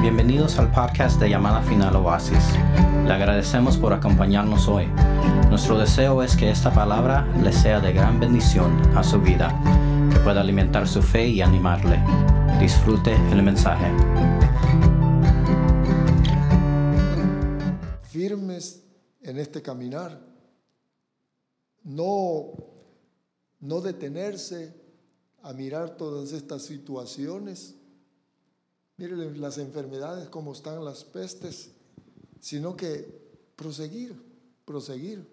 Bienvenidos al podcast de Llamada Final Oasis. Le agradecemos por acompañarnos hoy. Nuestro deseo es que esta palabra le sea de gran bendición a su vida, que pueda alimentar su fe y animarle. Disfrute el mensaje. Firmes en este caminar. No, no detenerse a mirar todas estas situaciones miren las enfermedades, cómo están las pestes, sino que proseguir, proseguir.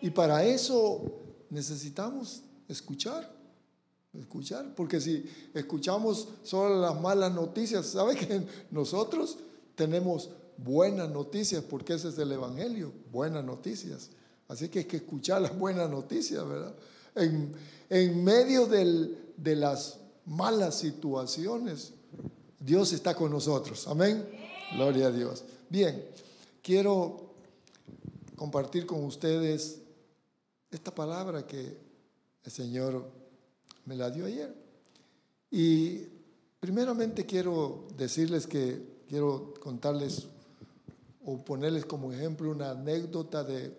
Y para eso necesitamos escuchar, escuchar, porque si escuchamos solo las malas noticias, ¿sabe que nosotros tenemos buenas noticias? Porque ese es el Evangelio, buenas noticias. Así que hay que escuchar las buenas noticias, ¿verdad? En, en medio del, de las malas situaciones, Dios está con nosotros. Amén. Gloria a Dios. Bien, quiero compartir con ustedes esta palabra que el Señor me la dio ayer. Y primeramente quiero decirles que quiero contarles o ponerles como ejemplo una anécdota de,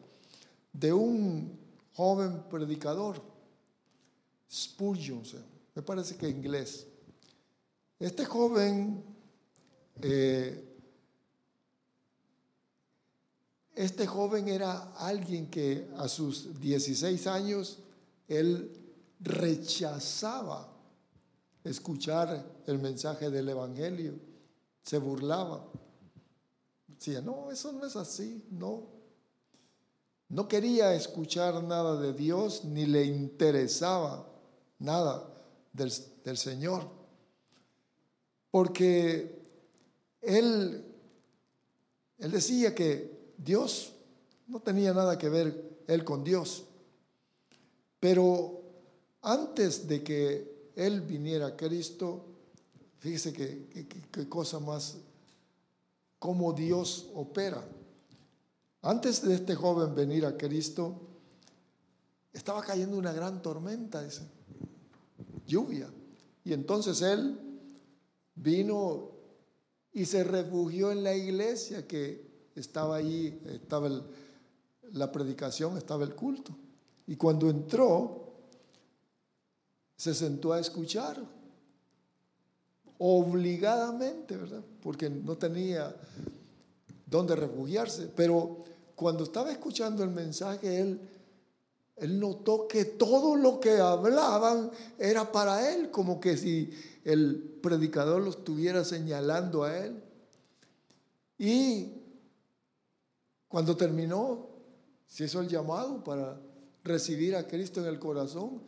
de un joven predicador, Spurgeon, me parece que inglés. Este joven, eh, este joven era alguien que a sus 16 años él rechazaba escuchar el mensaje del Evangelio, se burlaba. Decía, no, eso no es así, no. No quería escuchar nada de Dios, ni le interesaba nada del, del Señor porque él, él decía que Dios no tenía nada que ver él con Dios. Pero antes de que él viniera a Cristo, fíjese qué cosa más, cómo Dios opera. Antes de este joven venir a Cristo, estaba cayendo una gran tormenta, esa lluvia. Y entonces él vino y se refugió en la iglesia que estaba allí, estaba la predicación, estaba el culto. Y cuando entró, se sentó a escuchar, obligadamente, ¿verdad? Porque no tenía dónde refugiarse. Pero cuando estaba escuchando el mensaje, él, él notó que todo lo que hablaban era para él, como que si el predicador lo estuviera señalando a él. Y cuando terminó, se hizo el llamado para recibir a Cristo en el corazón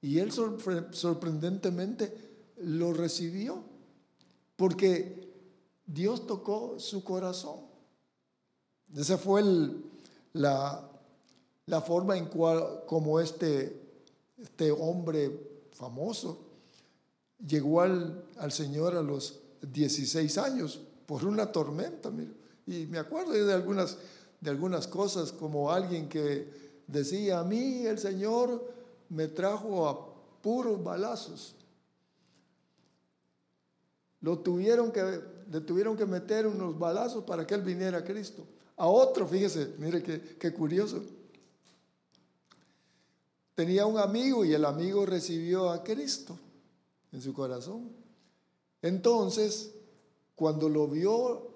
y él sorprendentemente lo recibió porque Dios tocó su corazón. Esa fue la, la, forma en cual como este, este hombre famoso llegó al, Señor a los 16 años por una tormenta. Y me acuerdo de algunas, de algunas cosas, como alguien que decía, a mí el Señor me trajo a puros balazos. Lo tuvieron que, le tuvieron que meter unos balazos para que él viniera a Cristo. A otro, fíjese, mire qué, qué curioso. Tenía un amigo y el amigo recibió a Cristo en su corazón. Entonces, cuando lo vio,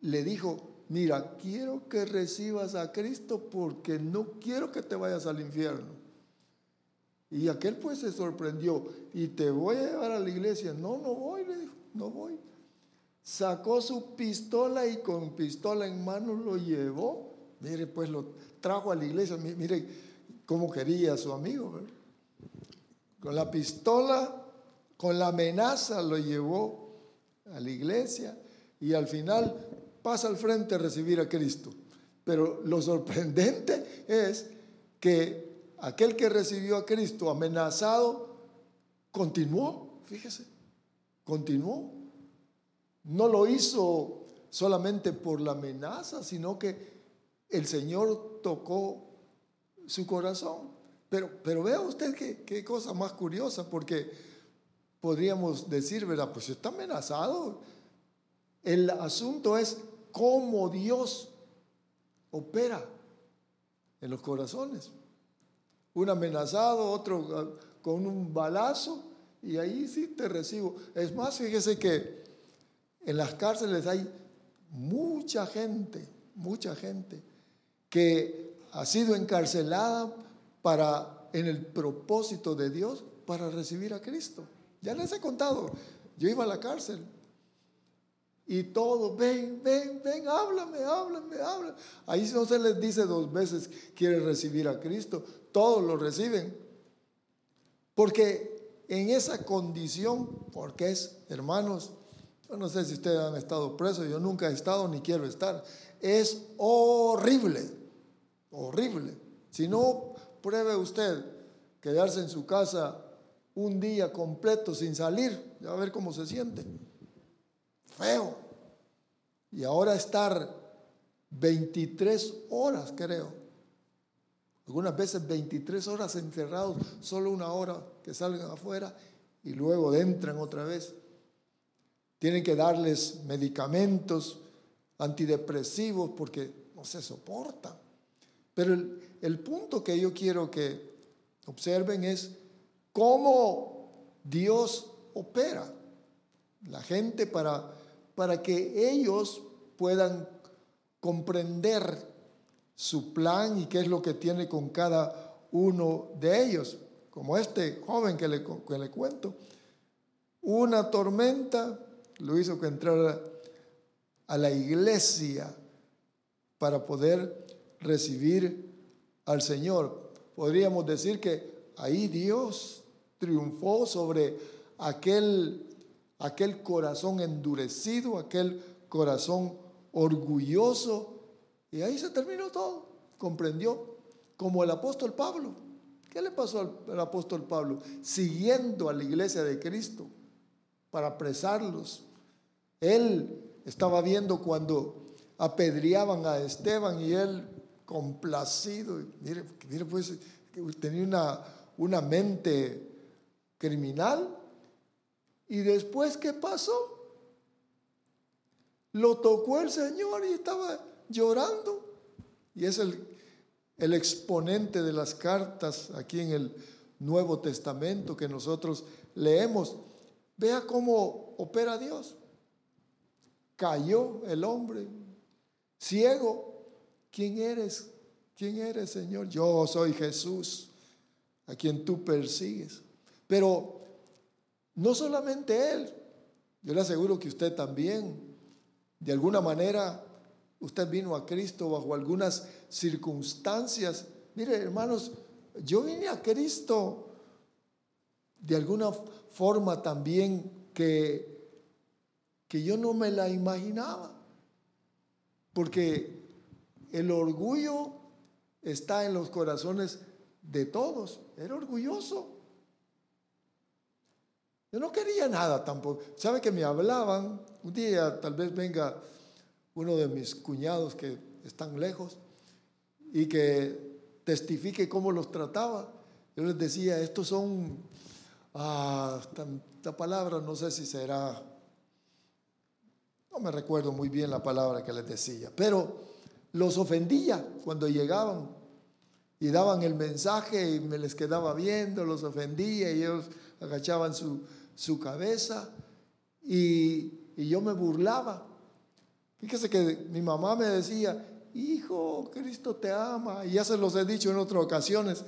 le dijo, mira, quiero que recibas a Cristo porque no quiero que te vayas al infierno. Y aquel pues se sorprendió, y te voy a llevar a la iglesia. No, no voy, le dijo, no voy. Sacó su pistola y con pistola en mano lo llevó. Mire, pues lo trajo a la iglesia. Mire cómo quería a su amigo. Con la pistola con la amenaza lo llevó a la iglesia y al final pasa al frente a recibir a Cristo. Pero lo sorprendente es que aquel que recibió a Cristo amenazado continuó, fíjese, continuó. No lo hizo solamente por la amenaza, sino que el Señor tocó su corazón. Pero, pero vea usted qué, cosa más curiosa, porque podríamos decir, ¿verdad? Pues está amenazado. El asunto es cómo Dios opera en los corazones. Un amenazado, otro ah, con un balazo, y ahí sí te recibo. Es más, fíjese que en las cárceles hay mucha gente, mucha gente que ha sido encarcelada para, en el propósito de Dios, para recibir a Cristo. Ya les he contado, yo iba a la cárcel y todos, ven, ven, ven, háblame, háblame, háblame. Ahí no se les dice dos veces, quiere recibir a Cristo, todos lo reciben. Porque en esa condición, porque es, hermanos, yo no sé si ustedes han estado presos, yo nunca he estado ni quiero estar. Es horrible, horrible. Si no, pruebe usted quedarse en su casa un día completo sin salir, ya a ver cómo se siente. Feo. Y ahora estar 23 horas, creo. Algunas veces 23 horas encerrados, solo una hora que salgan afuera y luego entran otra vez. Tienen que darles medicamentos antidepresivos porque no se soportan. Pero el, punto que yo quiero que observen es cómo Dios opera la gente para, para que ellos puedan comprender su plan y qué es lo que tiene con cada uno de ellos. Como este joven que le, que le cuento, una tormenta lo hizo que entrara a la iglesia para poder recibir al Señor. Podríamos decir que ahí Dios triunfó sobre aquel, aquel corazón endurecido, aquel corazón orgulloso, y ahí se terminó todo. Comprendió, como el apóstol Pablo. ¿Qué le pasó al, apóstol Pablo? Siguiendo a la iglesia de Cristo para apresarlos. Él estaba viendo cuando apedreaban a Esteban y él complacido. Mire, mire pues, tenía una, una mente criminal. ¿Y después qué pasó? Lo tocó el Señor y estaba llorando. Y es el, el exponente de las cartas aquí en el Nuevo Testamento que nosotros leemos. Vea cómo opera Dios. Cayó el hombre, ciego. ¿Quién eres? ¿Quién eres, Señor? Yo soy Jesús, a quien tú persigues. Pero no solamente Él, yo le aseguro que usted también, de alguna manera, usted vino a Cristo bajo algunas circunstancias. Mire, hermanos, yo vine a Cristo de alguna forma también que, que yo no me la imaginaba. Porque el orgullo está en los corazones de todos. Era orgulloso. Yo no quería nada tampoco. ¿Sabe que me hablaban? Un día tal vez venga uno de mis cuñados que están lejos y que testifique cómo los trataba. Yo les decía, estos son, ah, esta palabra no sé si será, no me recuerdo muy bien la palabra que les decía, pero los ofendía cuando llegaban y daban el mensaje y me les quedaba viendo, los ofendía y ellos agachaban su, su cabeza y, y yo me burlaba. Fíjese que mi mamá me decía, hijo, Cristo te ama. Y ya se los he dicho en otras ocasiones,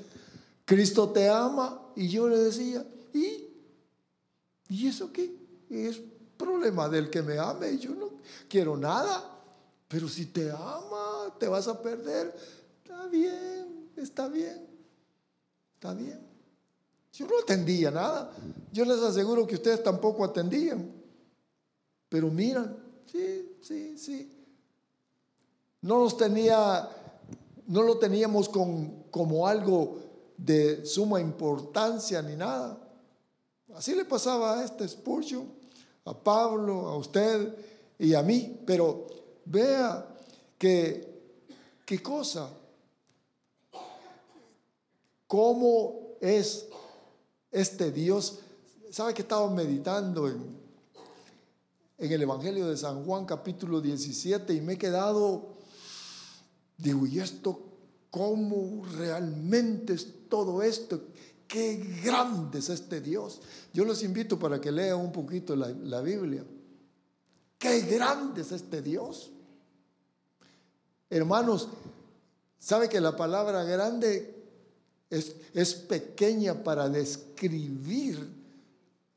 Cristo te ama. Y yo le decía, ¿y? ¿Y eso qué? Es problema del que me ame. Yo no quiero nada. Pero si te ama, te vas a perder. Está bien, está bien, está bien. Yo no atendía nada. Yo les aseguro que ustedes tampoco atendían. Pero miran, sí, sí, sí. No los tenía, no lo teníamos con, como algo de suma importancia ni nada. Así le pasaba a este Spurgeon, a Pablo, a usted y a mí. Pero vea que, qué cosa, cómo es este Dios ¿Sabe que estaba meditando en, en el Evangelio de San Juan capítulo 17 y me he quedado, digo, ¿y esto cómo realmente es todo esto? Qué grande es este Dios. Yo los invito para que lean un poquito la, la Biblia. Qué grande es este Dios. Hermanos, ¿sabe que la palabra grande es, es pequeña para describir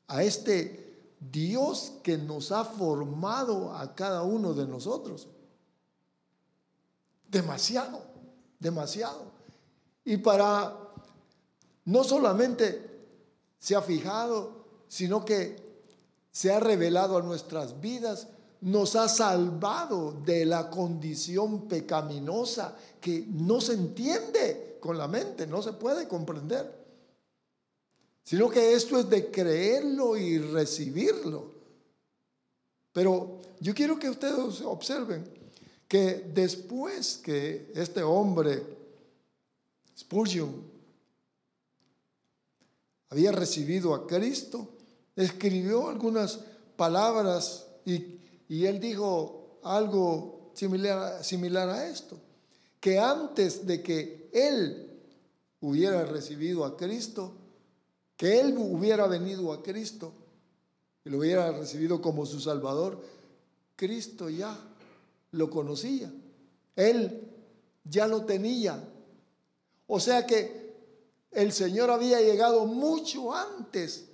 a este Dios que nos ha formado a cada uno de nosotros. Demasiado, demasiado. Y para, no solamente se ha fijado, sino que se ha revelado a nuestras vidas, nos ha salvado de la condición pecaminosa que no se entiende con la mente, no se puede comprender sino que esto es de creerlo y recibirlo. Pero yo quiero que ustedes observen que después que este hombre, Spurgeon, había recibido a Cristo, escribió algunas palabras y, él dijo algo similar, similar a esto, que antes de que él hubiera recibido a Cristo, que él hubiera venido a Cristo y lo hubiera recibido como su Salvador, Cristo ya lo conocía. Él ya lo tenía. O sea que el Señor había llegado mucho antes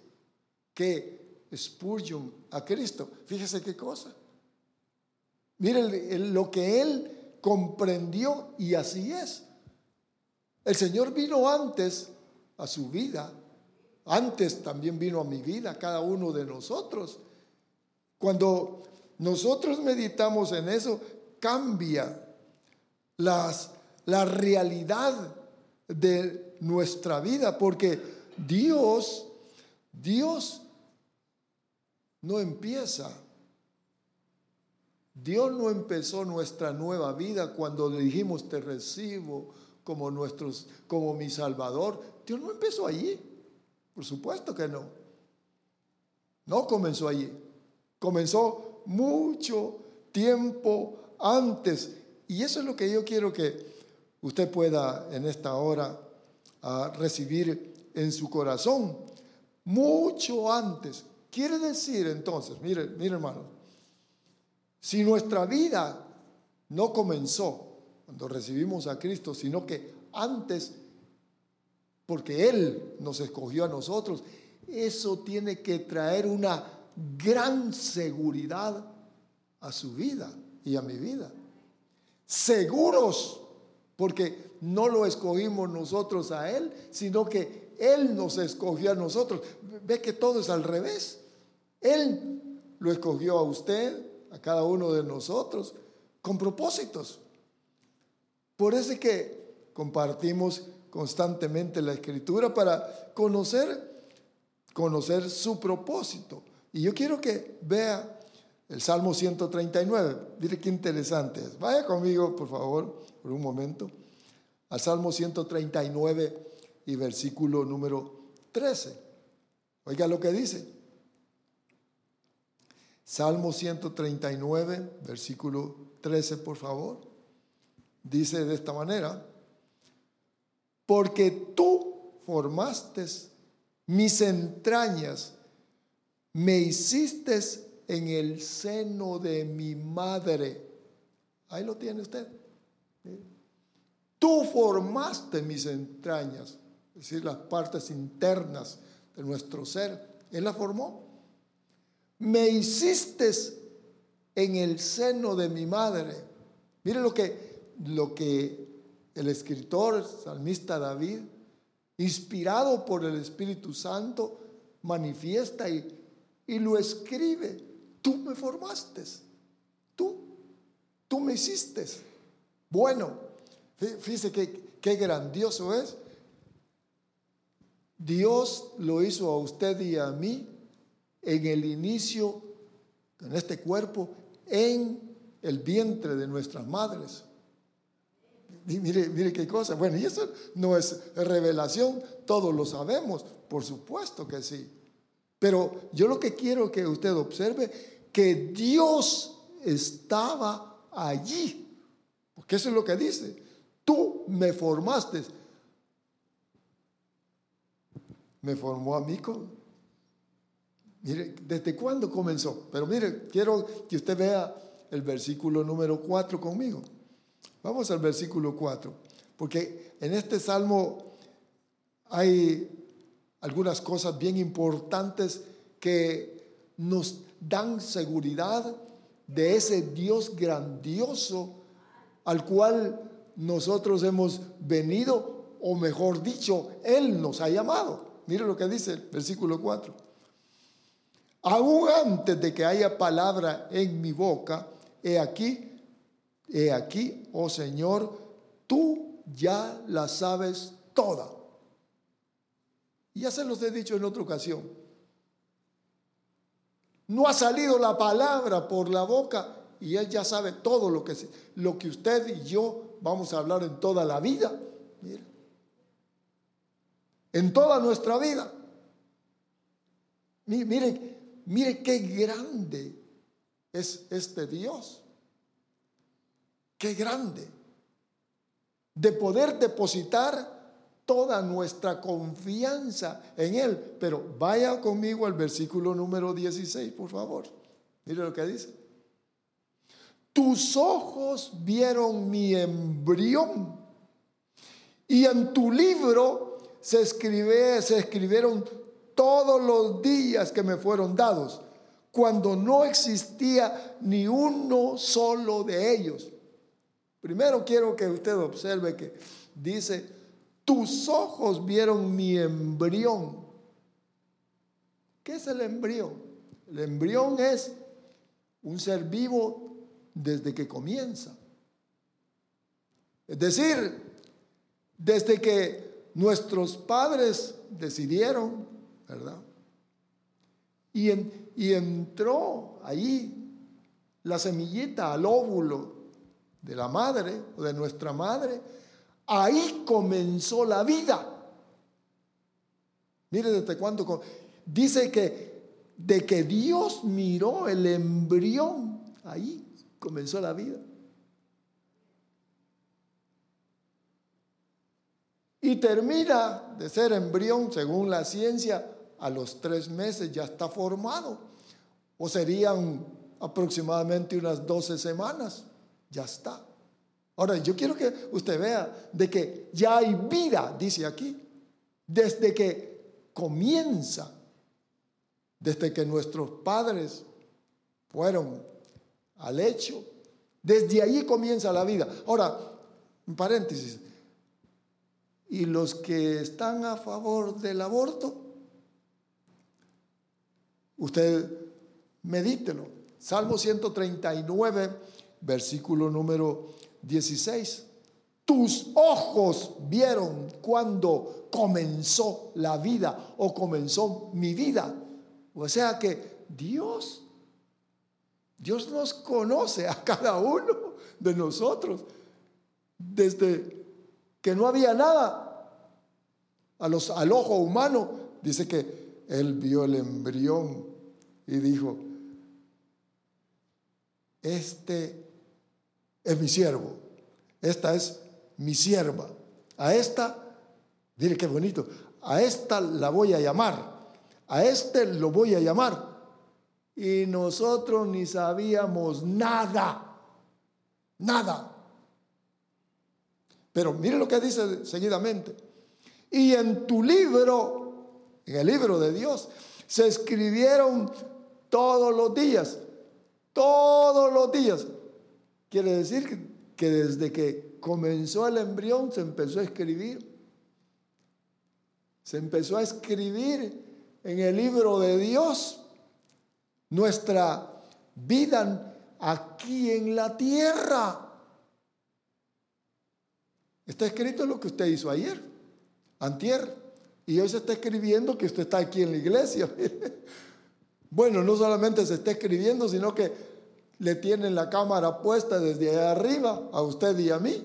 que Spurgeon a Cristo. Fíjese qué cosa. Miren lo que él comprendió y así es. El Señor vino antes a su vida antes también vino a mi vida cada uno de nosotros. Cuando nosotros meditamos en eso, cambia las, la realidad de nuestra vida, porque Dios, Dios no empieza. Dios no empezó nuestra nueva vida cuando le dijimos te recibo como nuestros como mi salvador. Dios no empezó allí. Por supuesto que no. No comenzó allí. Comenzó mucho tiempo antes. Y eso es lo que yo quiero que usted pueda en esta hora ah, recibir en su corazón. Mucho antes. Quiere decir entonces, mire, mire hermano, si nuestra vida no comenzó cuando recibimos a Cristo, sino que antes porque Él nos escogió a nosotros. Eso tiene que traer una gran seguridad a su vida y a mi vida. Seguros, porque no lo escogimos nosotros a Él, sino que Él nos escogió a nosotros. Ve que todo es al revés. Él lo escogió a usted, a cada uno de nosotros, con propósitos. Por eso es que compartimos constantemente la escritura para conocer, conocer su propósito. Y yo quiero que vea el Salmo 139. Mire qué interesante es. Vaya conmigo, por favor, por un momento, al Salmo 139 y versículo número 13. Oiga lo que dice. Salmo 139, versículo 13, por favor. Dice de esta manera, porque tú formaste mis entrañas, me hiciste en el seno de mi madre. Ahí lo tiene usted. Tú formaste mis entrañas, es decir, las partes internas de nuestro ser. Él la formó. Me hiciste en el seno de mi madre. Mire lo que, lo que el escritor salmista David, inspirado por el Espíritu Santo, manifiesta y, y lo escribe. Tú me formaste, tú, tú me hiciste. Bueno, fíjese qué, qué grandioso es. Dios lo hizo a usted y a mí en el inicio, en este cuerpo, en el vientre de nuestras madres mire, mire qué cosa. Bueno, y eso no es revelación, todos lo sabemos, por supuesto que sí. Pero yo lo que quiero que usted observe, que Dios estaba allí. Porque eso es lo que dice. Tú me formaste. Me formó a mí con... Mire, ¿desde cuándo comenzó? Pero mire, quiero que usted vea el versículo número 4 conmigo. Vamos al versículo 4, porque en este salmo hay algunas cosas bien importantes que nos dan seguridad de ese Dios grandioso al cual nosotros hemos venido, o mejor dicho, Él nos ha llamado. Mire lo que dice el versículo 4. Aún antes de que haya palabra en mi boca, he aquí, he aquí, oh Señor, tú ya la sabes toda. Ya se los he dicho en otra ocasión. No ha salido la palabra por la boca y Él ya sabe todo lo que, lo que usted y yo vamos a hablar en toda la vida. En toda nuestra vida. Mire, mire qué grande es este Dios. Qué grande. De poder depositar toda nuestra confianza en Él. Pero vaya conmigo al versículo número 16, por favor. Mire lo que dice. Tus ojos vieron mi embrión y en tu libro se, se escribieron todos los días que me fueron dados, cuando no existía ni uno solo de ellos. Primero quiero que usted observe que dice, tus ojos vieron mi embrión. ¿Qué es el embrión? El embrión es un ser vivo desde que comienza. Es decir, desde que nuestros padres decidieron, ¿verdad? Y, y entró ahí la semillita al óvulo de la madre o de nuestra madre, ahí comenzó la vida. Mire desde cuándo. Dice que de que Dios miró el embrión ahí comenzó la vida. Y termina de ser embrión, según la ciencia, a los tres meses ya está formado. O serían aproximadamente unas 12 semanas. Ya está. Ahora, yo quiero que usted vea de que ya hay vida, dice aquí, desde que comienza, desde que nuestros padres fueron al hecho. Desde allí comienza la vida. Ahora, en paréntesis, ¿y los que están a favor del aborto? Usted medítelo. Salmo 139, versículo número 16. Tus ojos vieron cuando comenzó la vida o comenzó mi vida. O sea que Dios Dios nos conoce a cada uno de nosotros. Desde que no había nada a los, al ojo humano, dice que él vio el embrión y dijo, este es mi siervo, esta es mi sierva, a esta, dile qué bonito, a esta la voy a llamar, a este lo voy a llamar y nosotros ni sabíamos nada, nada. Pero mire lo que dice seguidamente. Y en tu libro, en el libro de Dios, se escribieron todos los días, todos los días. Quiere decir que desde que comenzó el embrión se empezó a escribir. Se empezó a escribir en el libro de Dios nuestra vida aquí en la tierra. Está escrito lo que usted hizo ayer, antier, y hoy se está escribiendo que usted está aquí en la iglesia. bueno, no solamente se está escribiendo, sino que le tienen la cámara puesta desde allá arriba a usted y a mí.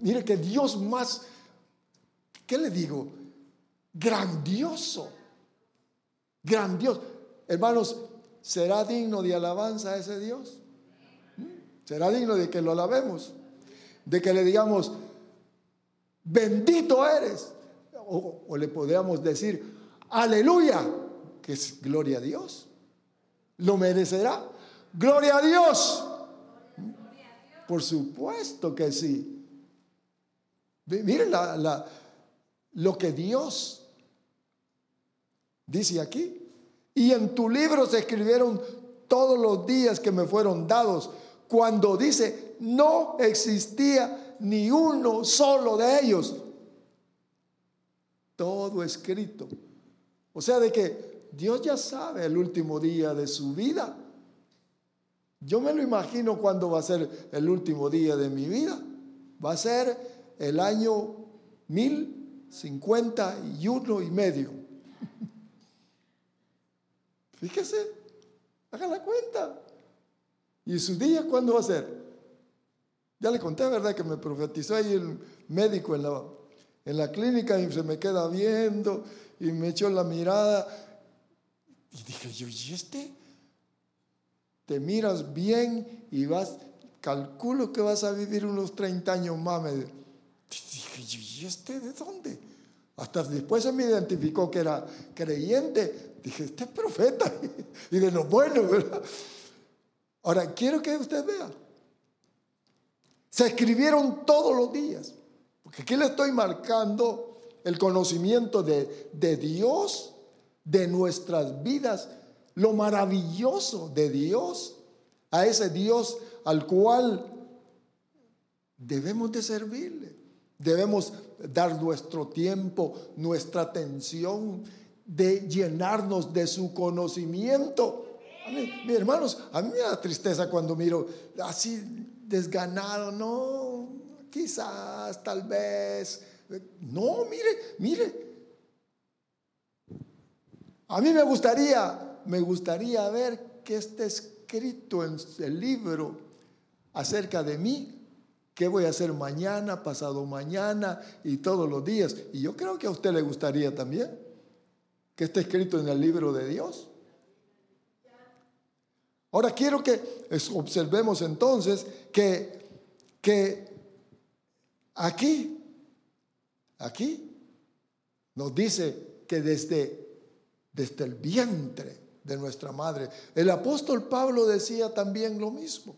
Mire que Dios más, ¿qué le digo? Grandioso Gran Dios. Hermanos, ¿será digno de alabanza ese Dios? ¿Mm? ¿Será digno de que lo alabemos? De que le digamos, bendito eres. O, le podríamos decir, aleluya, que es gloria a Dios. ¿Lo merecerá? Gloria a Dios. Por supuesto que sí. Miren la, lo que Dios dice aquí. Y en tu libro se escribieron todos los días que me fueron dados. Cuando dice, no existía ni uno solo de ellos. Todo escrito. O sea, de que Dios ya sabe el último día de su vida. Yo me lo imagino cuando va a ser el último día de mi vida. Va a ser el año mil cincuenta y uno y medio. Fíjese, haga la cuenta. ¿Y su día cuándo va a ser? Ya le conté, ¿verdad? Que me profetizó ahí el médico en la, en la clínica y se me queda viendo y me echó la mirada. Y dije yo, ¿y este? te miras bien y vas, calculo que vas a vivir unos 30 años más. Me dije, ¿y este de dónde? Hasta después se me identificó que era creyente. Dije, este es profeta. Y de lo bueno, ¿verdad? Ahora, quiero que usted vea. Se escribieron todos los días. Porque aquí le estoy marcando el conocimiento de, de Dios, de nuestras vidas lo maravilloso de Dios, a ese Dios al cual debemos de servirle. Debemos dar nuestro tiempo, nuestra atención, de llenarnos de su conocimiento. mis hermanos, a mí me da tristeza cuando miro así desganado, no, quizás, tal vez. No, mire, mire. A mí me gustaría me gustaría ver qué está escrito en el libro acerca de mí, qué voy a hacer mañana, pasado mañana y todos los días. Y yo creo que a usted le gustaría también que esté escrito en el libro de Dios. Ahora quiero que observemos entonces que, que aquí, aquí nos dice que desde, desde el vientre de nuestra madre. El apóstol Pablo decía también lo mismo.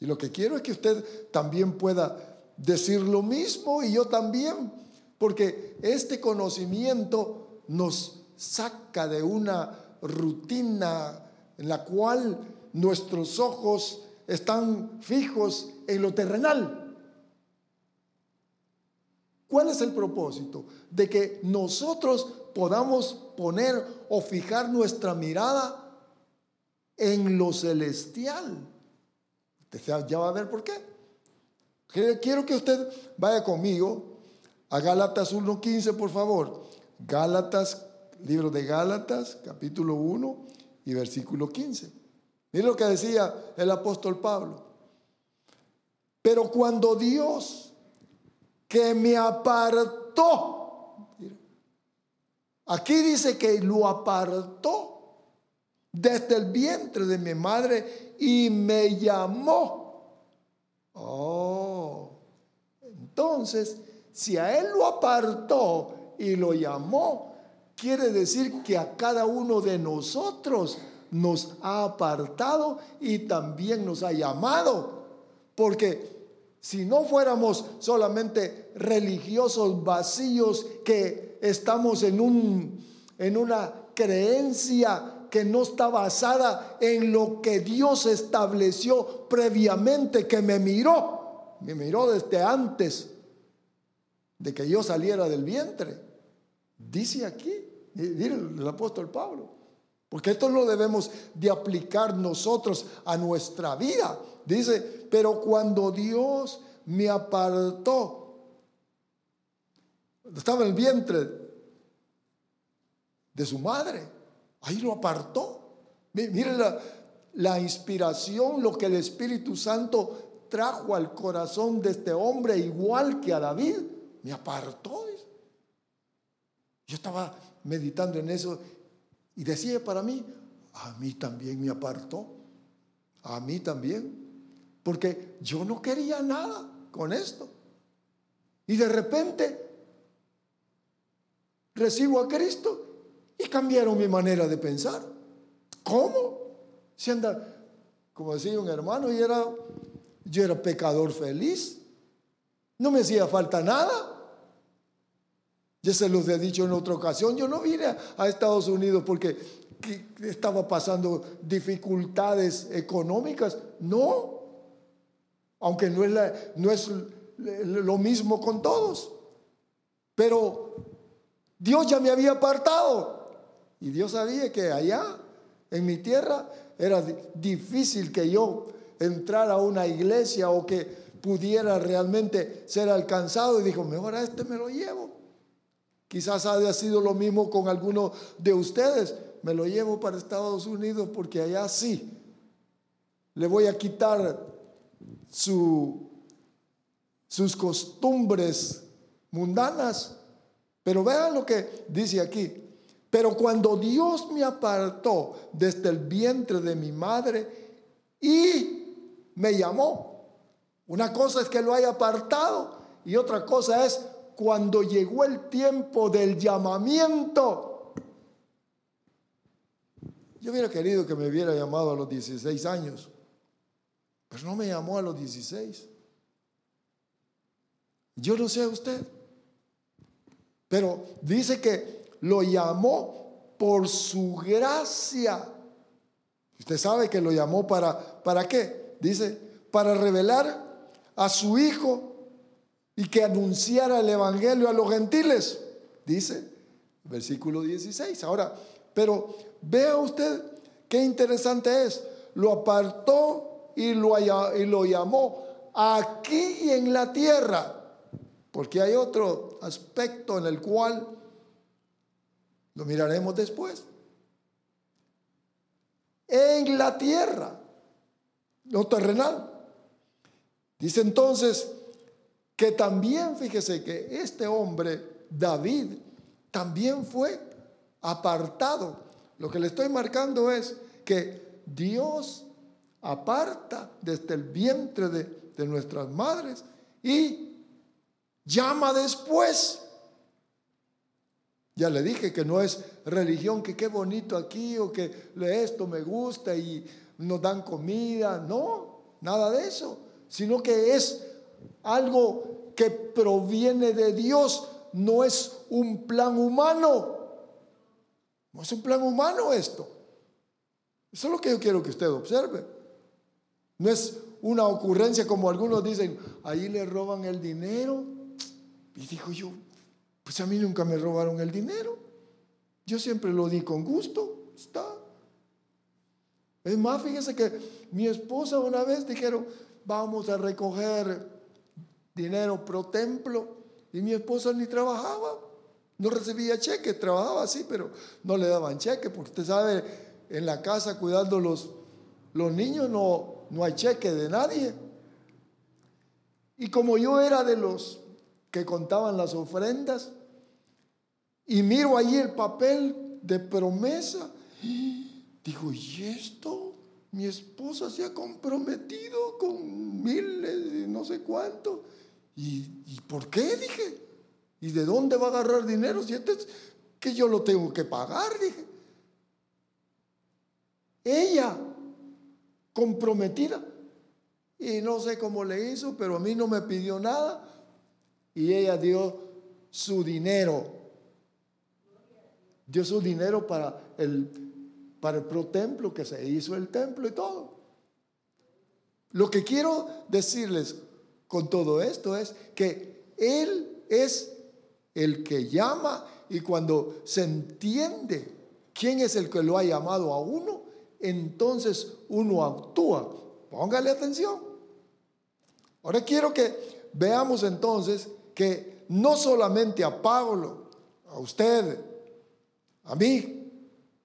Y lo que quiero es que usted también pueda decir lo mismo y yo también, porque este conocimiento nos saca de una rutina en la cual nuestros ojos están fijos en lo terrenal. ¿Cuál es el propósito? De que nosotros podamos poner o fijar nuestra mirada en lo celestial. Ya va a ver por qué. Quiero que usted vaya conmigo a Gálatas 1.15, por favor. Gálatas, libro de Gálatas, capítulo 1 y versículo 15. Mire lo que decía el apóstol Pablo. Pero cuando Dios, que me apartó, Aquí dice que lo apartó desde el vientre de mi madre y me llamó. Oh, entonces, si a él lo apartó y lo llamó, quiere decir que a cada uno de nosotros nos ha apartado y también nos ha llamado. Porque si no fuéramos solamente religiosos vacíos que estamos en, un, en una creencia que no está basada en lo que Dios estableció previamente, que me miró, me miró desde antes de que yo saliera del vientre. Dice aquí, miren el apóstol Pablo, porque esto lo debemos de aplicar nosotros a nuestra vida. Dice, pero cuando Dios me apartó estaba en el vientre de su madre. Ahí lo apartó. Miren la, inspiración, lo que el Espíritu Santo trajo al corazón de este hombre, igual que a David. Me apartó. Yo estaba meditando en eso Y decía para mí, a mí también me apartó, a mí también, porque yo no quería nada con esto. Y de repente recibo a Cristo y cambiaron mi manera de pensar. ¿Cómo? Si anda, como decía un hermano, y era, yo era pecador feliz, no me hacía falta nada. Ya se los he dicho en otra ocasión, yo no vine a Estados Unidos porque estaba pasando dificultades económicas, no, aunque no es, no es lo mismo con todos, pero Dios ya me había apartado y Dios sabía que allá, en mi tierra, era difícil que yo entrara a una iglesia o que pudiera realmente ser alcanzado y dijo, mejor a este me lo llevo. Quizás haya sido lo mismo con alguno de ustedes. Me lo llevo para Estados Unidos porque allá sí le voy a quitar su, sus costumbres mundanas. Pero vean lo que dice aquí. Pero cuando Dios me apartó desde el vientre de mi madre y me llamó, una cosa es que lo haya apartado y otra cosa es cuando llegó el tiempo del llamamiento. Yo hubiera querido que me hubiera llamado a los 16 años, pero no me llamó a los 16. Yo no sé a usted, pero dice que lo llamó por su gracia. Usted sabe que lo llamó para, ¿para qué? Dice, para revelar a su Hijo y que anunciara el Evangelio a los gentiles, dice versículo 16. Ahora, pero vea usted qué interesante es. Lo apartó y lo, y lo llamó aquí en la tierra, porque hay otro aspecto en el cual lo miraremos después. En la tierra, no terrenal. Dice entonces, que también, fíjese que este hombre, David, también fue apartado. Lo que le estoy marcando es que Dios aparta desde el vientre de, de nuestras madres y llama después. Ya le dije que no es religión, que qué bonito aquí o que esto me gusta y nos dan comida, no, nada de eso, sino que es algo que proviene de Dios, no es un plan humano. No es un plan humano esto. Eso es lo que yo quiero que usted observe. No es una ocurrencia como algunos dicen, ahí le roban el dinero. Y digo yo, pues a mí nunca me robaron el dinero. Yo siempre lo di con gusto. Está. Es más, fíjese que mi esposa una vez dijeron, vamos a recoger dinero pro templo y mi esposa ni trabajaba, no recibía cheque, trabajaba así, pero no le daban cheque, porque usted sabe, en la casa cuidando los, los niños no, no hay cheque de nadie. Y como yo era de los que contaban las ofrendas, y miro ahí el papel de promesa, digo, ¿y esto? Mi esposa se ha comprometido con miles y no sé cuánto. ¿Y, por qué? Dije. ¿Y de dónde va a agarrar dinero si este es que yo lo tengo que pagar? Dije. Ella, comprometida. Y no sé cómo le hizo, pero a mí no me pidió nada. Y ella dio su dinero. Dio su dinero para el, para el pro templo, que se hizo el templo y todo. Lo que quiero decirles con todo esto es que Él es el que llama y cuando se entiende quién es el que lo ha llamado a uno, entonces uno actúa. Póngale atención. Ahora quiero que veamos entonces que no solamente a Pablo, a usted, a mí,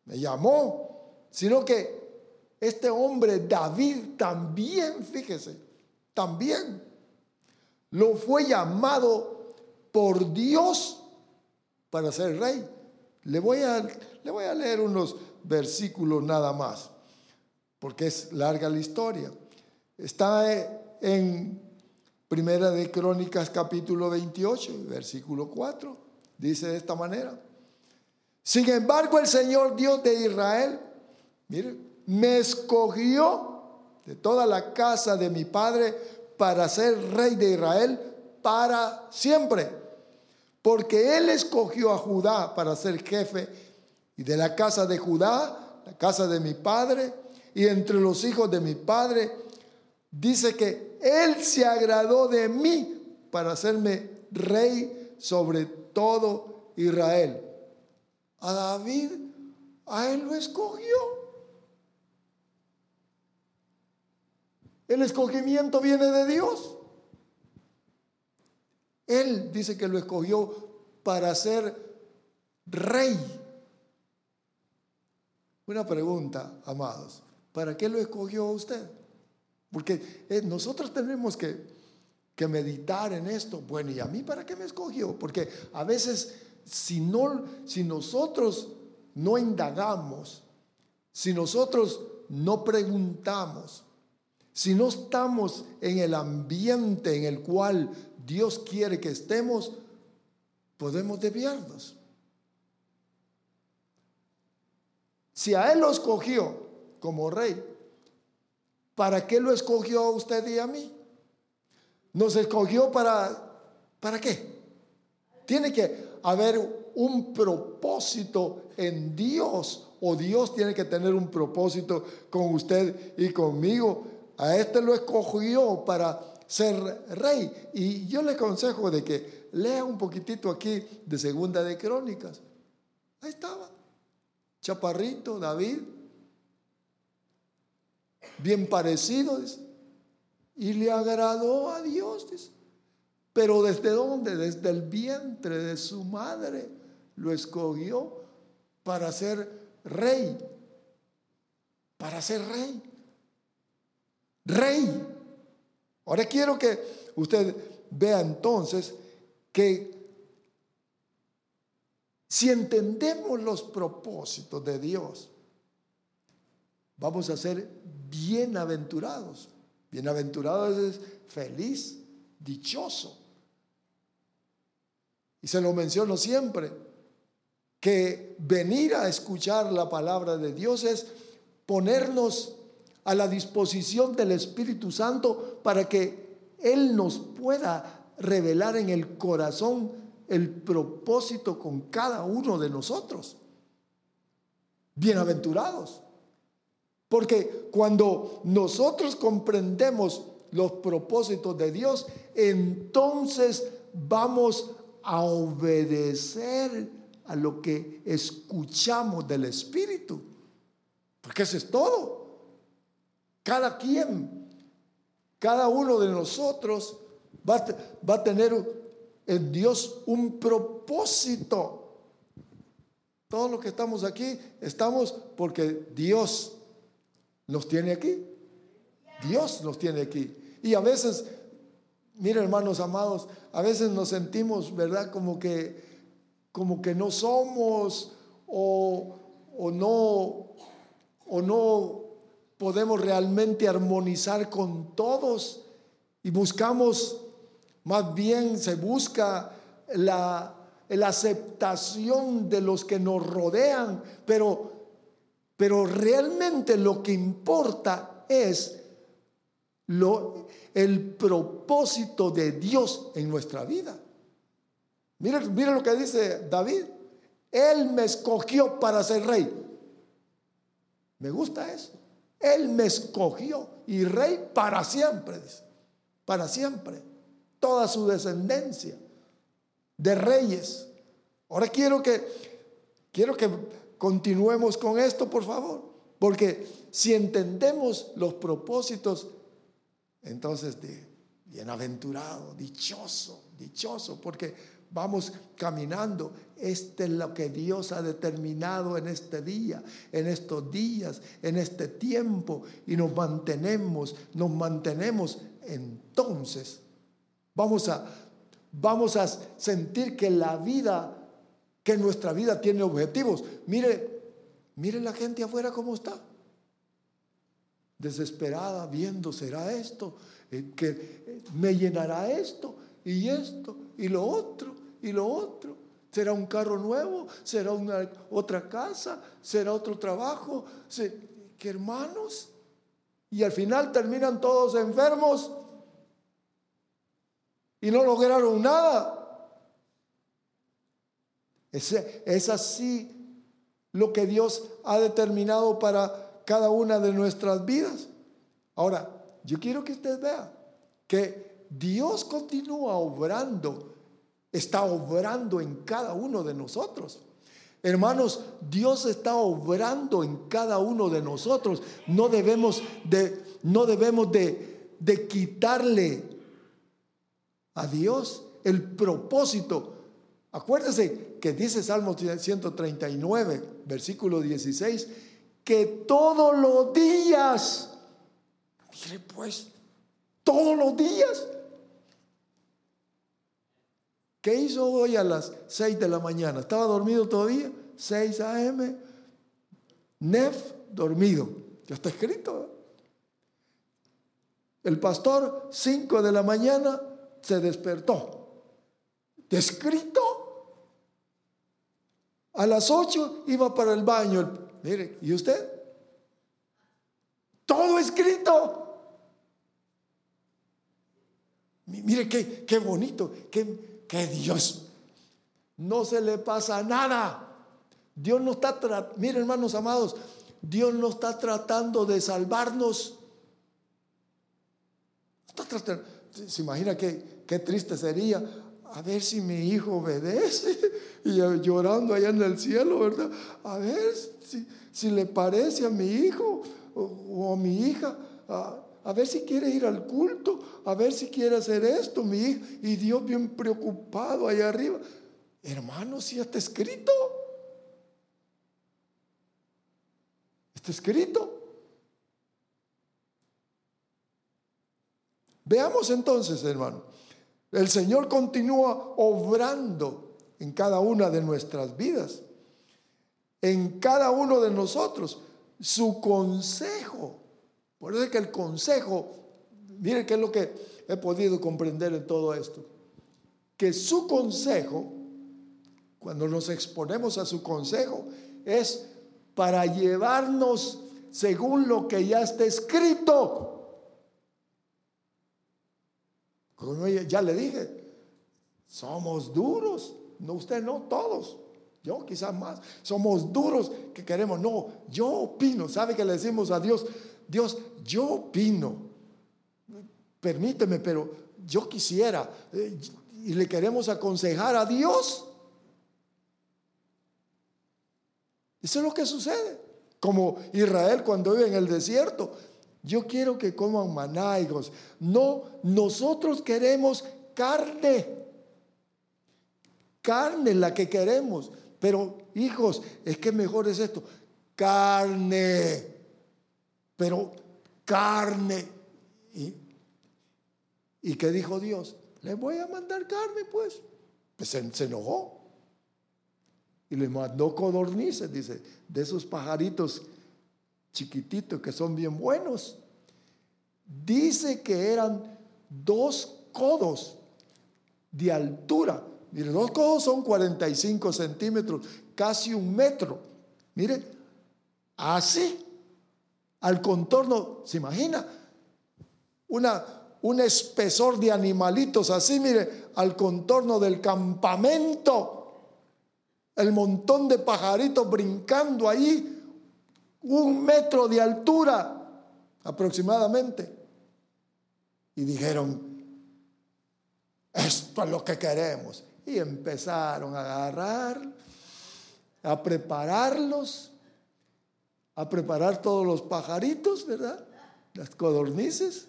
me llamó, sino que este hombre David también, fíjese, también lo fue llamado por Dios para ser rey. Le voy a, le voy a leer unos versículos nada más, porque es larga la historia. Está en Primera de Crónicas capítulo 28, versículo 4. Dice de esta manera. Sin embargo, el Señor Dios de Israel, mire, me escogió de toda la casa de mi padre para ser rey de Israel para siempre. Porque él escogió a Judá para ser jefe y de la casa de Judá, la casa de mi padre, y entre los hijos de mi padre, dice que él se agradó de mí para hacerme rey sobre todo Israel. A David, a él lo escogió. El escogimiento viene de Dios. Él dice que lo escogió para ser rey. Una pregunta, amados. ¿Para qué lo escogió usted? Porque eh, nosotros tenemos que, que meditar en esto. Bueno, ¿y a mí para qué me escogió? Porque a veces si, no, si nosotros no indagamos, si nosotros no preguntamos, si no estamos en el ambiente en el cual Dios quiere que estemos, podemos desviarnos. Si a Él lo escogió como rey, ¿para qué lo escogió a usted y a mí? Nos escogió para, ¿para qué? Tiene que haber un propósito en Dios o Dios tiene que tener un propósito con usted y conmigo. A este lo escogió para ser rey. Y yo le aconsejo de que lea un poquitito aquí de Segunda de Crónicas. Ahí estaba. Chaparrito, David. Bien parecido, Y le agradó a Dios. Pero desde dónde? Desde el vientre de su madre lo escogió para ser rey. Para ser rey. Rey. Ahora quiero que usted vea entonces que si entendemos los propósitos de Dios, vamos a ser bienaventurados. Bienaventurados es feliz, dichoso. Y se lo menciono siempre, que venir a escuchar la palabra de Dios es ponernos a la disposición del Espíritu Santo para que Él nos pueda revelar en el corazón el propósito con cada uno de nosotros. Bienaventurados. Porque cuando nosotros comprendemos los propósitos de Dios, entonces vamos a obedecer a lo que escuchamos del Espíritu. Porque eso es todo. Cada quien, cada uno de nosotros va, va a tener en Dios un propósito. Todos los que estamos aquí estamos porque Dios nos tiene aquí. Dios nos tiene aquí. Y a veces Mira, hermanos amados, a veces nos sentimos, ¿verdad? Como que, como que no somos o, o no, o no podemos realmente armonizar con todos y buscamos, más bien se busca la, la aceptación de los que nos rodean, pero, pero realmente lo que importa es lo, el propósito de Dios en nuestra vida. Mira, mira lo que dice David. Él me escogió para ser rey. Me gusta eso. Él me escogió y rey para siempre, Para siempre. Toda su descendencia de reyes. Ahora quiero que quiero que continuemos con esto, por favor, porque si entendemos los propósitos entonces, de, bienaventurado, dichoso, dichoso, porque vamos caminando. Este es lo que Dios ha determinado en este día, en estos días, en este tiempo, y nos mantenemos, nos mantenemos. Entonces, vamos a, vamos a sentir que la vida que nuestra vida tiene objetivos. Mire, mire la gente afuera cómo está. Desesperada, viendo, ¿será esto? Eh, que eh, me llenará esto y esto y lo otro y lo otro. ¿Será un carro nuevo? ¿Será una, otra casa? ¿Será otro trabajo? ¿Qué hermanos? Y al final terminan todos enfermos y no lograron nada. Es, así lo que Dios ha determinado para cada una de nuestras vidas. Ahora, yo quiero que usted vea que Dios continúa obrando, está obrando en cada uno de nosotros. Hermanos, Dios está obrando en cada uno de nosotros. No debemos de, no debemos de, de quitarle a Dios el propósito. Acuérdese que dice Salmo 139, versículo 16, que todos los días, mire pues, todos los días. ¿Qué hizo hoy a las 6 de la mañana? ¿Estaba dormido todavía? 6 a.m. Nef dormido. Ya está escrito. El pastor, 5 de la mañana, se despertó. Descrito. A las 8 iba para el baño. Mire, ¿y usted? Todo escrito. Mire qué, qué bonito, qué, qué Dios. No se le pasa nada. Dios no está mire hermanos amados, Dios no está tratando de salvarnos. Está tratando, se imagina qué, qué triste sería a ver si mi hijo obedece y llorando allá en el cielo, ¿verdad? A ver si, si le parece a mi hijo o, a mi hija. A, ver si quiere ir al culto, a ver si quiere hacer esto, mi hijo. Y Dios bien preocupado allá arriba. Hermano, si está escrito. Está escrito. Veamos entonces, hermano. El Señor continúa obrando en cada una de nuestras vidas, en cada uno de nosotros. Su consejo. Por eso es que el consejo, mire qué es lo que he podido comprender en todo esto. Que su consejo, cuando nos exponemos a su consejo, es para llevarnos según lo que ya está escrito. Ya le dije, somos duros. No usted, no todos. Yo quizás más. Somos duros que queremos. No, yo opino. ¿Sabe que le decimos a Dios? Dios, yo opino. Permíteme, pero yo quisiera. Eh, y le queremos aconsejar a Dios. Eso es lo que sucede. Como Israel cuando vive en el desierto. Yo quiero que coman manáigos. No, nosotros queremos carne. Carne la que queremos. Pero hijos, es que mejor es esto. Carne. Pero carne. ¿Y, ¿y qué dijo Dios? Le voy a mandar carne, pues. Pues se, se enojó. Y le mandó codornices, dice, de esos pajaritos chiquititos que son bien buenos. Dice que eran dos codos de altura. Mire, dos codos son 45 centímetros, casi un metro. Mire, así, al contorno, ¿se imagina? Una, un espesor de animalitos así, mire, al contorno del campamento. El montón de pajaritos brincando ahí un metro de altura aproximadamente. Y dijeron, esto es lo que queremos. Y empezaron a agarrar, a prepararlos, a preparar todos los pajaritos, ¿verdad? Las codornices.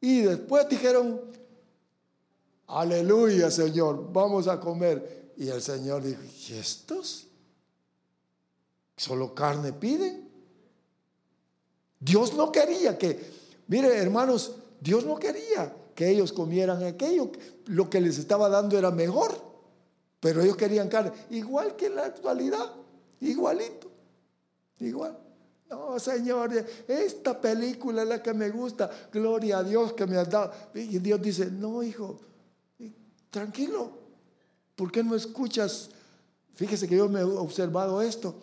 Y después dijeron, aleluya Señor, vamos a comer. Y el Señor dijo, ¿y estos? ¿Solo carne piden? Dios no quería que, mire hermanos, Dios no quería que ellos comieran aquello. Lo que les estaba dando era mejor. Pero ellos querían carne, igual que en la actualidad, igualito, igual. No, Señor, esta película es la que me gusta, gloria a Dios que me ha dado. Y Dios dice, no, hijo, tranquilo, ¿por qué no escuchas? Fíjese que yo me he observado esto,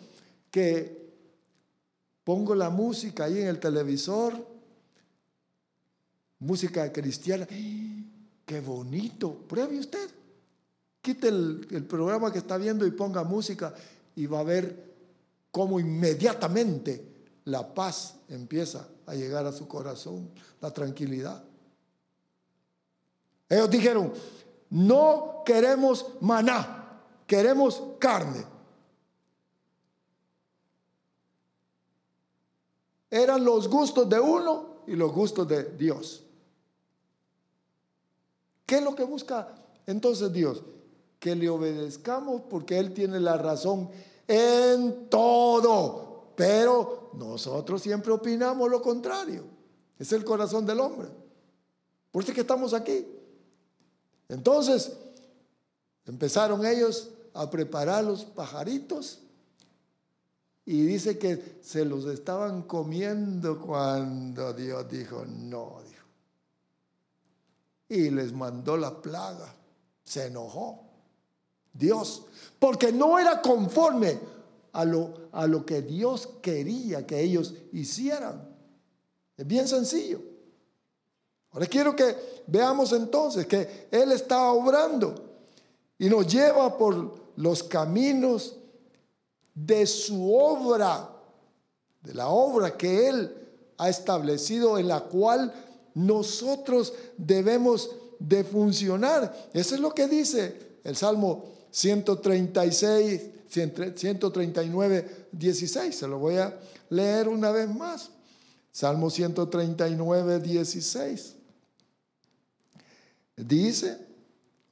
que pongo la música ahí en el televisor, música cristiana, qué bonito, pruebe usted. Quite el, programa que está viendo y ponga música y va a ver cómo inmediatamente la paz empieza a llegar a su corazón, la tranquilidad. Ellos dijeron, no queremos maná, queremos carne. Eran los gustos de uno y los gustos de Dios. ¿Qué es lo que busca entonces Dios? que le obedezcamos porque Él tiene la razón en todo. Pero nosotros siempre opinamos lo contrario. Es el corazón del hombre. Por eso es que estamos aquí. Entonces, empezaron ellos a preparar los pajaritos y dice que se los estaban comiendo cuando Dios dijo, no. Y les mandó la plaga. Se enojó. Dios, porque no era conforme a lo, a lo que Dios quería que ellos hicieran. Es bien sencillo. Ahora quiero que veamos entonces que Él está obrando y nos lleva por los caminos de su obra, de la obra que Él ha establecido en la cual nosotros debemos de funcionar. Eso es lo que dice el Salmo 136, 139, 16. Se lo voy a leer una vez más. Salmo 139, 16. Dice,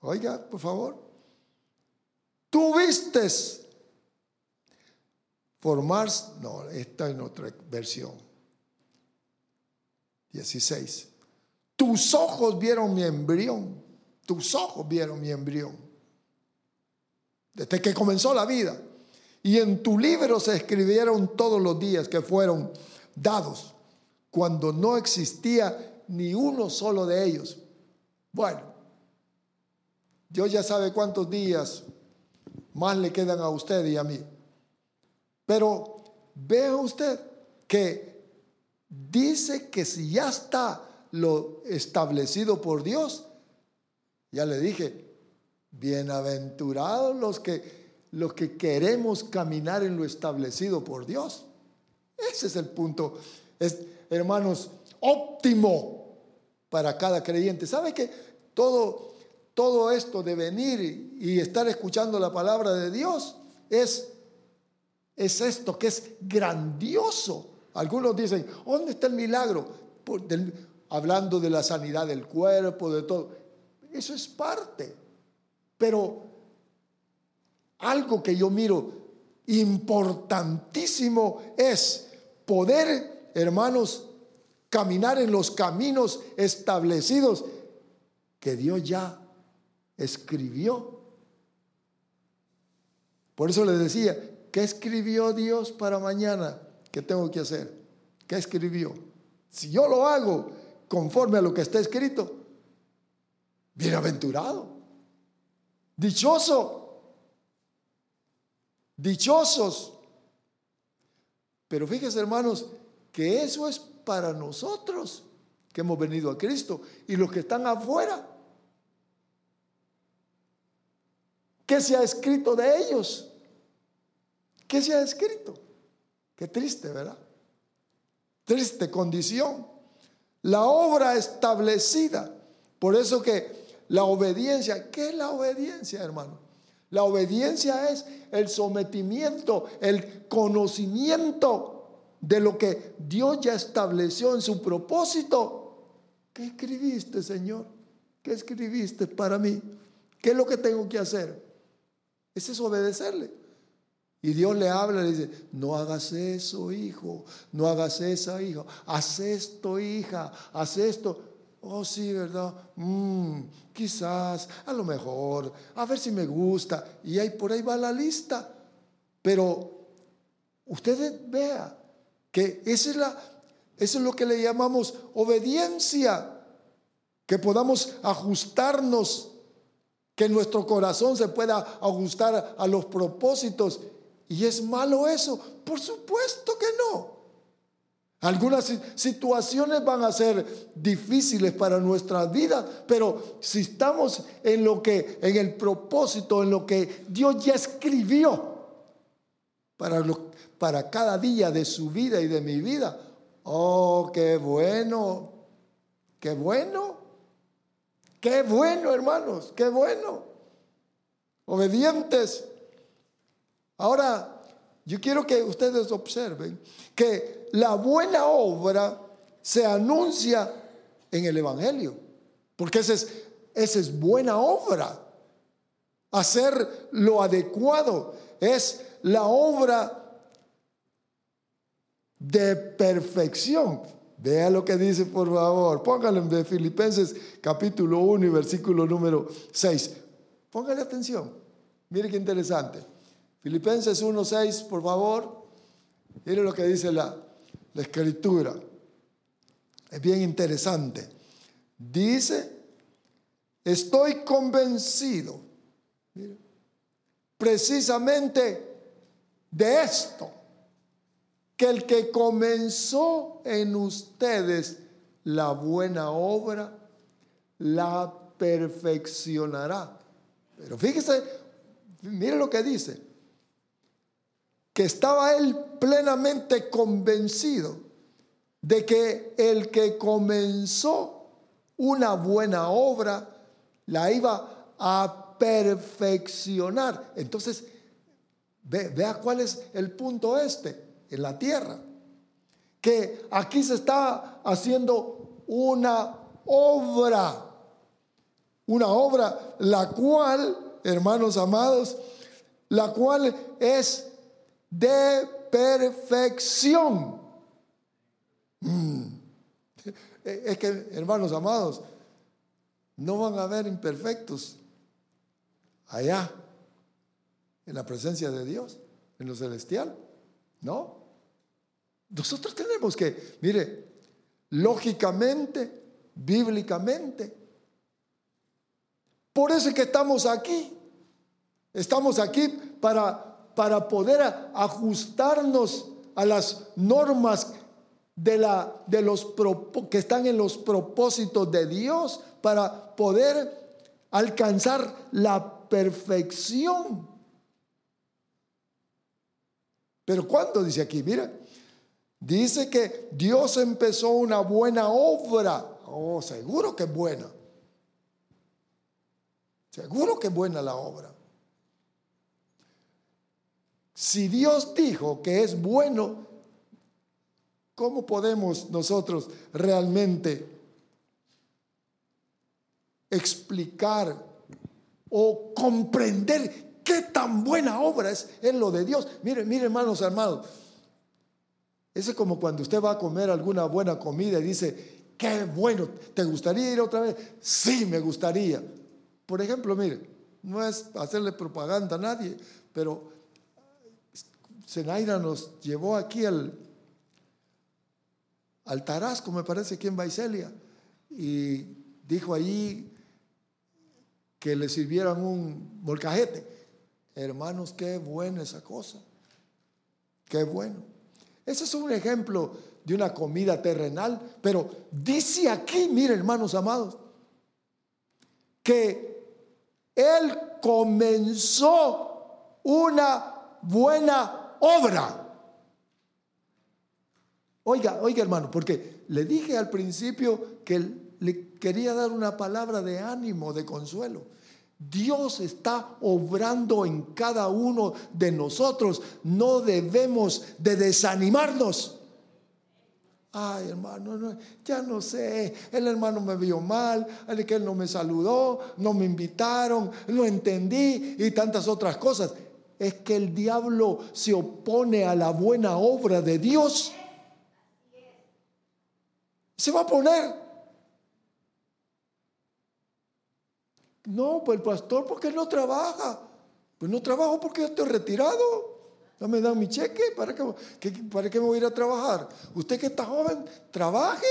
oiga, por favor, tú vistes formar, no, está en otra versión. 16. Tus ojos vieron mi embrión, tus ojos vieron mi embrión desde que comenzó la vida. Y en tu libro se escribieron todos los días que fueron dados, cuando no existía ni uno solo de ellos. Bueno, Dios ya sabe cuántos días más le quedan a usted y a mí. Pero vea usted que dice que si ya está lo establecido por Dios, ya le dije, Bienaventurados los que, los que queremos caminar en lo establecido por Dios. Ese es el punto, es, hermanos, óptimo para cada creyente. ¿Sabe que todo, todo esto de venir y estar escuchando la palabra de Dios es, es esto que es grandioso? Algunos dicen, ¿dónde está el milagro? Hablando de la sanidad del cuerpo, de todo. Eso es parte. Pero algo que yo miro importantísimo es poder, hermanos, caminar en los caminos establecidos que Dios ya escribió. Por eso le decía, ¿qué escribió Dios para mañana? ¿Qué tengo que hacer? ¿Qué escribió? Si yo lo hago conforme a lo que está escrito, bienaventurado. Dichoso. Dichosos. Pero fíjese, hermanos, que eso es para nosotros que hemos venido a Cristo y los que están afuera. ¿Qué se ha escrito de ellos? ¿Qué se ha escrito? Qué triste, ¿verdad? Triste condición. La obra establecida. Por eso que la obediencia, ¿qué es la obediencia, hermano? La obediencia es el sometimiento, el conocimiento de lo que Dios ya estableció en su propósito. ¿Qué escribiste, Señor? ¿Qué escribiste para mí? ¿Qué es lo que tengo que hacer? Ese es obedecerle. Y Dios le habla le dice, no hagas eso, hijo, no hagas eso, hijo, haz esto, hija, haz esto. oh sí, ¿verdad? Mm, quizás, a lo mejor, a ver si me gusta. Y ahí por ahí va la lista. Pero ustedes vea que esa es la, eso es lo que le llamamos obediencia, que podamos ajustarnos, que nuestro corazón se pueda ajustar a los propósitos. ¿Y es malo eso? Por supuesto que no. Algunas situaciones van a ser difíciles para nuestra vida, pero si estamos en lo que en el propósito, en lo que Dios ya escribió para para cada día de su vida y de mi vida, oh, qué bueno. Qué bueno. Qué bueno, hermanos, qué bueno. Obedientes. Ahora, yo quiero que ustedes observen que la buena obra se anuncia en el Evangelio, porque esa es, esa es buena obra. Hacer lo adecuado es la obra de perfección. Vea lo que dice, por favor. Póngale en Filipenses capítulo 1 y versículo número 6. Póngale atención. Mire qué interesante. Filipenses 1.6, por favor. Mire lo que dice la, la escritura. Es bien interesante. Dice, estoy convencido precisamente de esto, que el que comenzó en ustedes la buena obra, la perfeccionará. Pero fíjese, mire lo que dice que estaba él plenamente convencido de que el que comenzó una buena obra la iba a perfeccionar. Entonces, vea cuál es el punto este en la tierra. Que aquí se está haciendo una obra, una obra la cual, hermanos amados, la cual es de perfección. Mm. Es que, hermanos amados, no van a haber imperfectos allá, en la presencia de Dios, en lo celestial. ¿No? Nosotros tenemos que, mire, lógicamente, bíblicamente, por eso es que estamos aquí. Estamos aquí para para poder ajustarnos a las normas de, la, de los que están en los propósitos de Dios para poder alcanzar la perfección. Pero ¿cuándo dice aquí? Mira, dice que Dios empezó una buena obra. Oh, seguro que es buena. Seguro que es buena la obra. Si Dios dijo que es bueno, ¿cómo podemos nosotros realmente explicar o comprender qué tan buena obra es en lo de Dios? Mire, mire, hermanos hermanos. Eso es como cuando usted va a comer alguna buena comida y dice, qué bueno, ¿te gustaría ir otra vez? Sí, me gustaría. Por ejemplo, mire, no es hacerle propaganda a nadie, pero Zenaira nos llevó aquí al, al Tarasco, me parece, aquí en Baicelia, y dijo allí que le sirvieran un molcajete. Hermanos, qué buena esa cosa. Qué bueno. Ese es un ejemplo de una comida terrenal, pero dice aquí, mire hermanos amados, que Él comenzó una buena obra. Oiga, oiga hermano, porque le dije al principio que le quería dar una palabra de ánimo, de consuelo. Dios está obrando en cada uno de nosotros. No debemos de desanimarnos. Ay, hermano, ya no sé. El hermano me vio mal, el que él no me saludó, no me invitaron, no entendí y tantas otras cosas es que el diablo se opone a la buena obra de Dios. Se va a poner. No, pues el pastor, ¿por qué no trabaja? Pues no trabajo porque yo estoy retirado. No me dan mi cheque. ¿Para qué, ¿Para qué me voy a ir a trabajar? Usted que está joven, trabaje.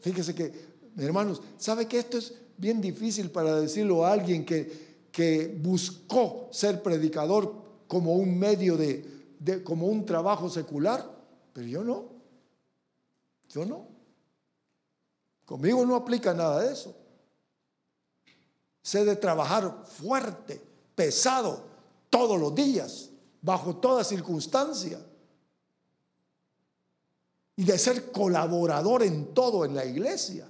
Fíjese que, hermanos, ¿sabe que esto es bien difícil para decirlo a alguien que, que buscó ser predicador como un medio de, como un trabajo secular? Pero yo no. Yo no. Conmigo no aplica nada de eso. Sé de trabajar fuerte, pesado, todos los días, bajo toda circunstancia. Y de ser colaborador en todo en la iglesia.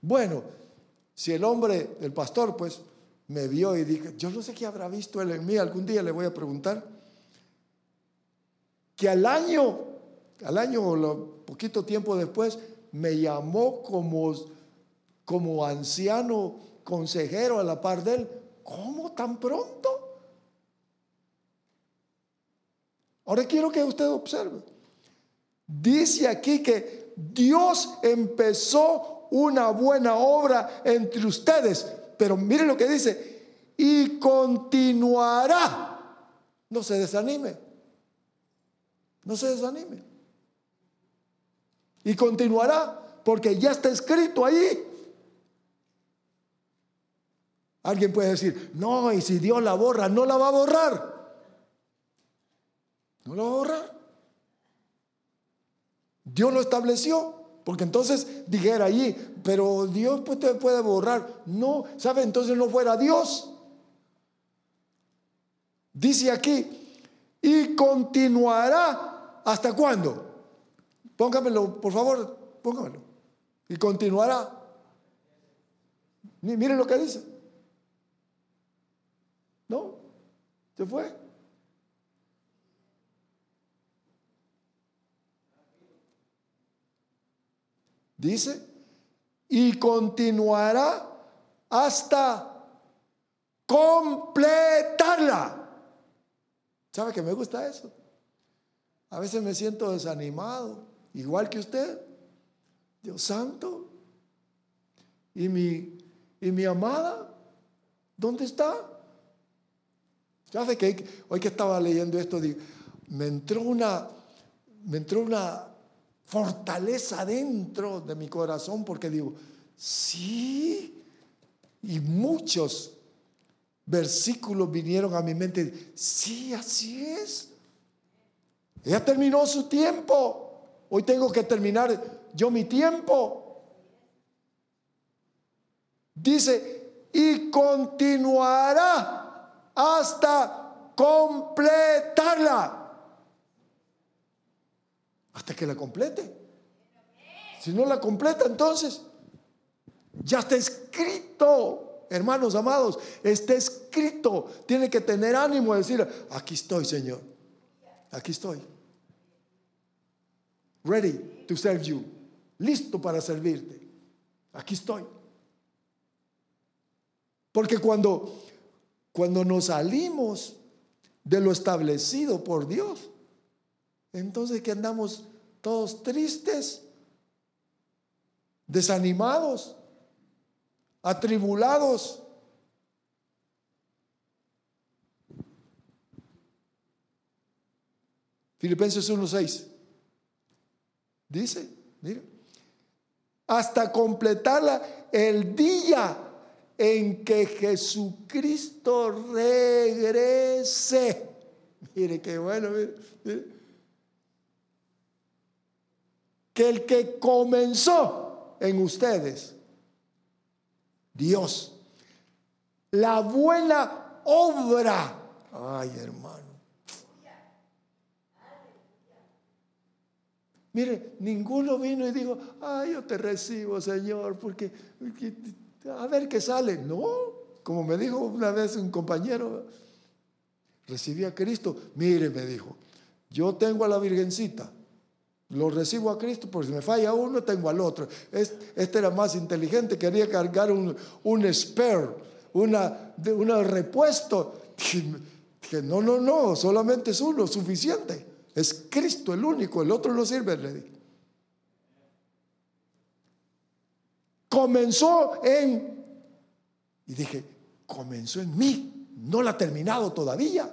Bueno, si el hombre, el pastor, pues me vio y dije, yo no sé qué habrá visto él en mí, algún día le voy a preguntar, que al año, al año o poquito tiempo después, me llamó como, como anciano consejero a la par de él. ¿Cómo tan pronto? Ahora quiero que usted observe. Dice aquí que Dios empezó una buena obra entre ustedes, pero mire lo que dice, y continuará. No se desanime. No se desanime. Y continuará, porque ya está escrito ahí. Alguien puede decir, no, y si Dios la borra, no la va a borrar. No la va a borrar. Dios lo estableció, porque entonces dijera allí, pero Dios pues te puede borrar. No, ¿sabe? Entonces no fuera Dios. Dice aquí, y continuará hasta cuándo? Póngamelo, por favor, póngamelo. Y continuará. Miren lo que dice. No, se fue. Dice, y continuará hasta completarla. ¿Sabe que me gusta eso? A veces me siento desanimado, igual que usted. Dios santo. ¿Y mi, y mi amada? ¿Dónde está? ¿Sabe que hoy que estaba leyendo esto, me entró una, me entró una fortaleza dentro de mi corazón porque digo, sí, y muchos versículos vinieron a mi mente, sí, así es. Ella terminó su tiempo, hoy tengo que terminar yo mi tiempo. Dice, y continuará hasta completarla. Hasta que la complete. Si no la completa, entonces ya está escrito. Hermanos amados, está escrito. Tiene que tener ánimo de decir, aquí estoy, Señor. Aquí estoy. Ready to serve you. Listo para servirte. Aquí estoy. Porque cuando cuando nos salimos de lo establecido por Dios, entonces que andamos todos tristes, desanimados, atribulados. Filipenses 1:6 dice, mire, hasta completarla el día en que Jesucristo regrese. Mire qué bueno, Que el que comenzó en ustedes, Dios, la buena obra. Ay, hermano. Mire, ninguno vino y dijo, ay, yo te recibo, Señor, porque a ver qué sale. No, como me dijo una vez un compañero, recibí a Cristo. Mire, me dijo, yo tengo a la Virgencita, lo recibo a Cristo, porque si me falla uno, tengo al otro. Este, era más inteligente, quería cargar un, un spare, una, un repuesto. Que no, no, no, solamente es uno, suficiente. Es Cristo el único, el otro no sirve, le dije. comenzó en... Y dije, comenzó en mí, no la ha terminado todavía.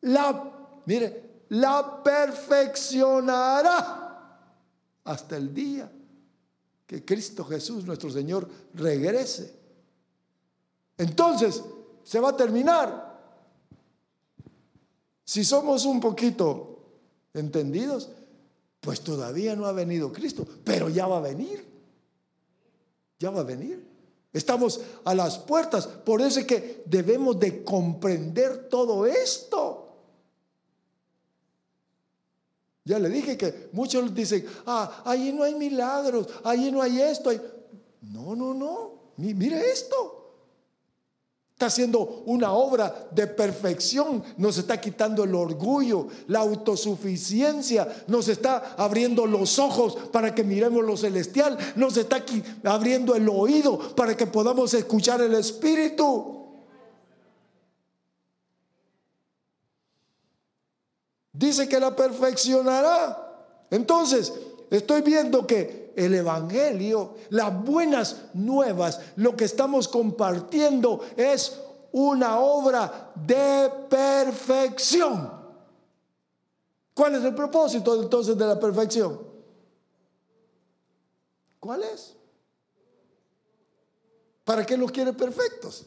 La, mire, la perfeccionará hasta el día que Cristo Jesús, nuestro Señor, regrese. Entonces, se va a terminar. Si somos un poquito entendidos, pues todavía no ha venido Cristo, pero ya va a venir. Ya va a venir. Estamos a las puertas, por eso es que debemos de comprender todo esto. Ya le dije que muchos dicen, ah, allí no hay milagros, allí no hay esto. No, no, no. Mire esto. Está haciendo una obra de perfección, nos está quitando el orgullo, la autosuficiencia, nos está abriendo los ojos para que miremos lo celestial, nos está abriendo el oído para que podamos escuchar el Espíritu. Dice que la perfeccionará. Entonces, estoy viendo que el Evangelio, las buenas nuevas, lo que estamos compartiendo es una obra de perfección. ¿Cuál es el propósito entonces de la perfección? ¿Cuál es? ¿Para qué los quiere perfectos?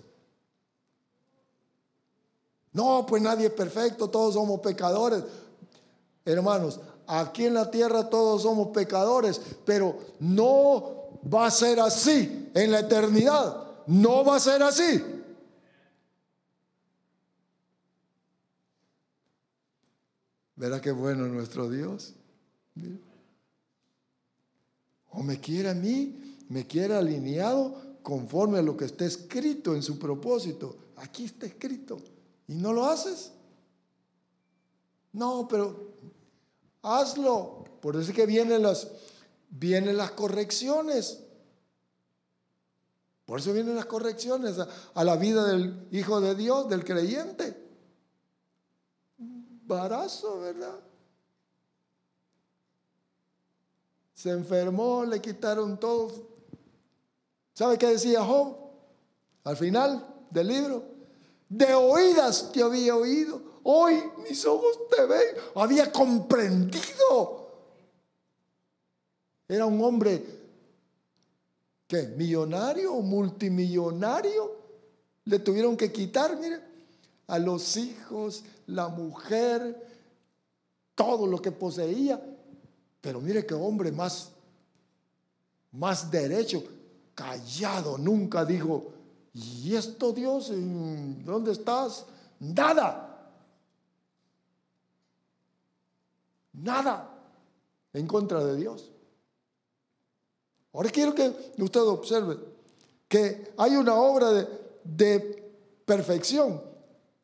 No, pues nadie es perfecto, todos somos pecadores. Hermanos, aquí en la tierra todos somos pecadores, pero no va a ser así en la eternidad. No va a ser así. ¿Verá qué bueno nuestro Dios? O me quiere a mí, me quiere alineado conforme a lo que está escrito en su propósito. Aquí está escrito. ¿Y no lo haces? No, pero hazlo. Por eso es que vienen las, vienen las correcciones. Por eso vienen las correcciones a, a, la vida del Hijo de Dios, del creyente. Barazo, ¿verdad? Se enfermó, le quitaron todo. ¿Sabe qué decía Job? Al final del libro. De oídas te había oído. Hoy mis ojos te ven. Había comprendido. Era un hombre que millonario multimillonario. Le tuvieron que quitar, mire, a los hijos, la mujer, todo lo que poseía. Pero mire qué hombre más, más derecho, callado, nunca dijo, ¿Y esto Dios? ¿Dónde estás? Nada. Nada en contra de Dios. Ahora quiero que usted observe que hay una obra de, perfección.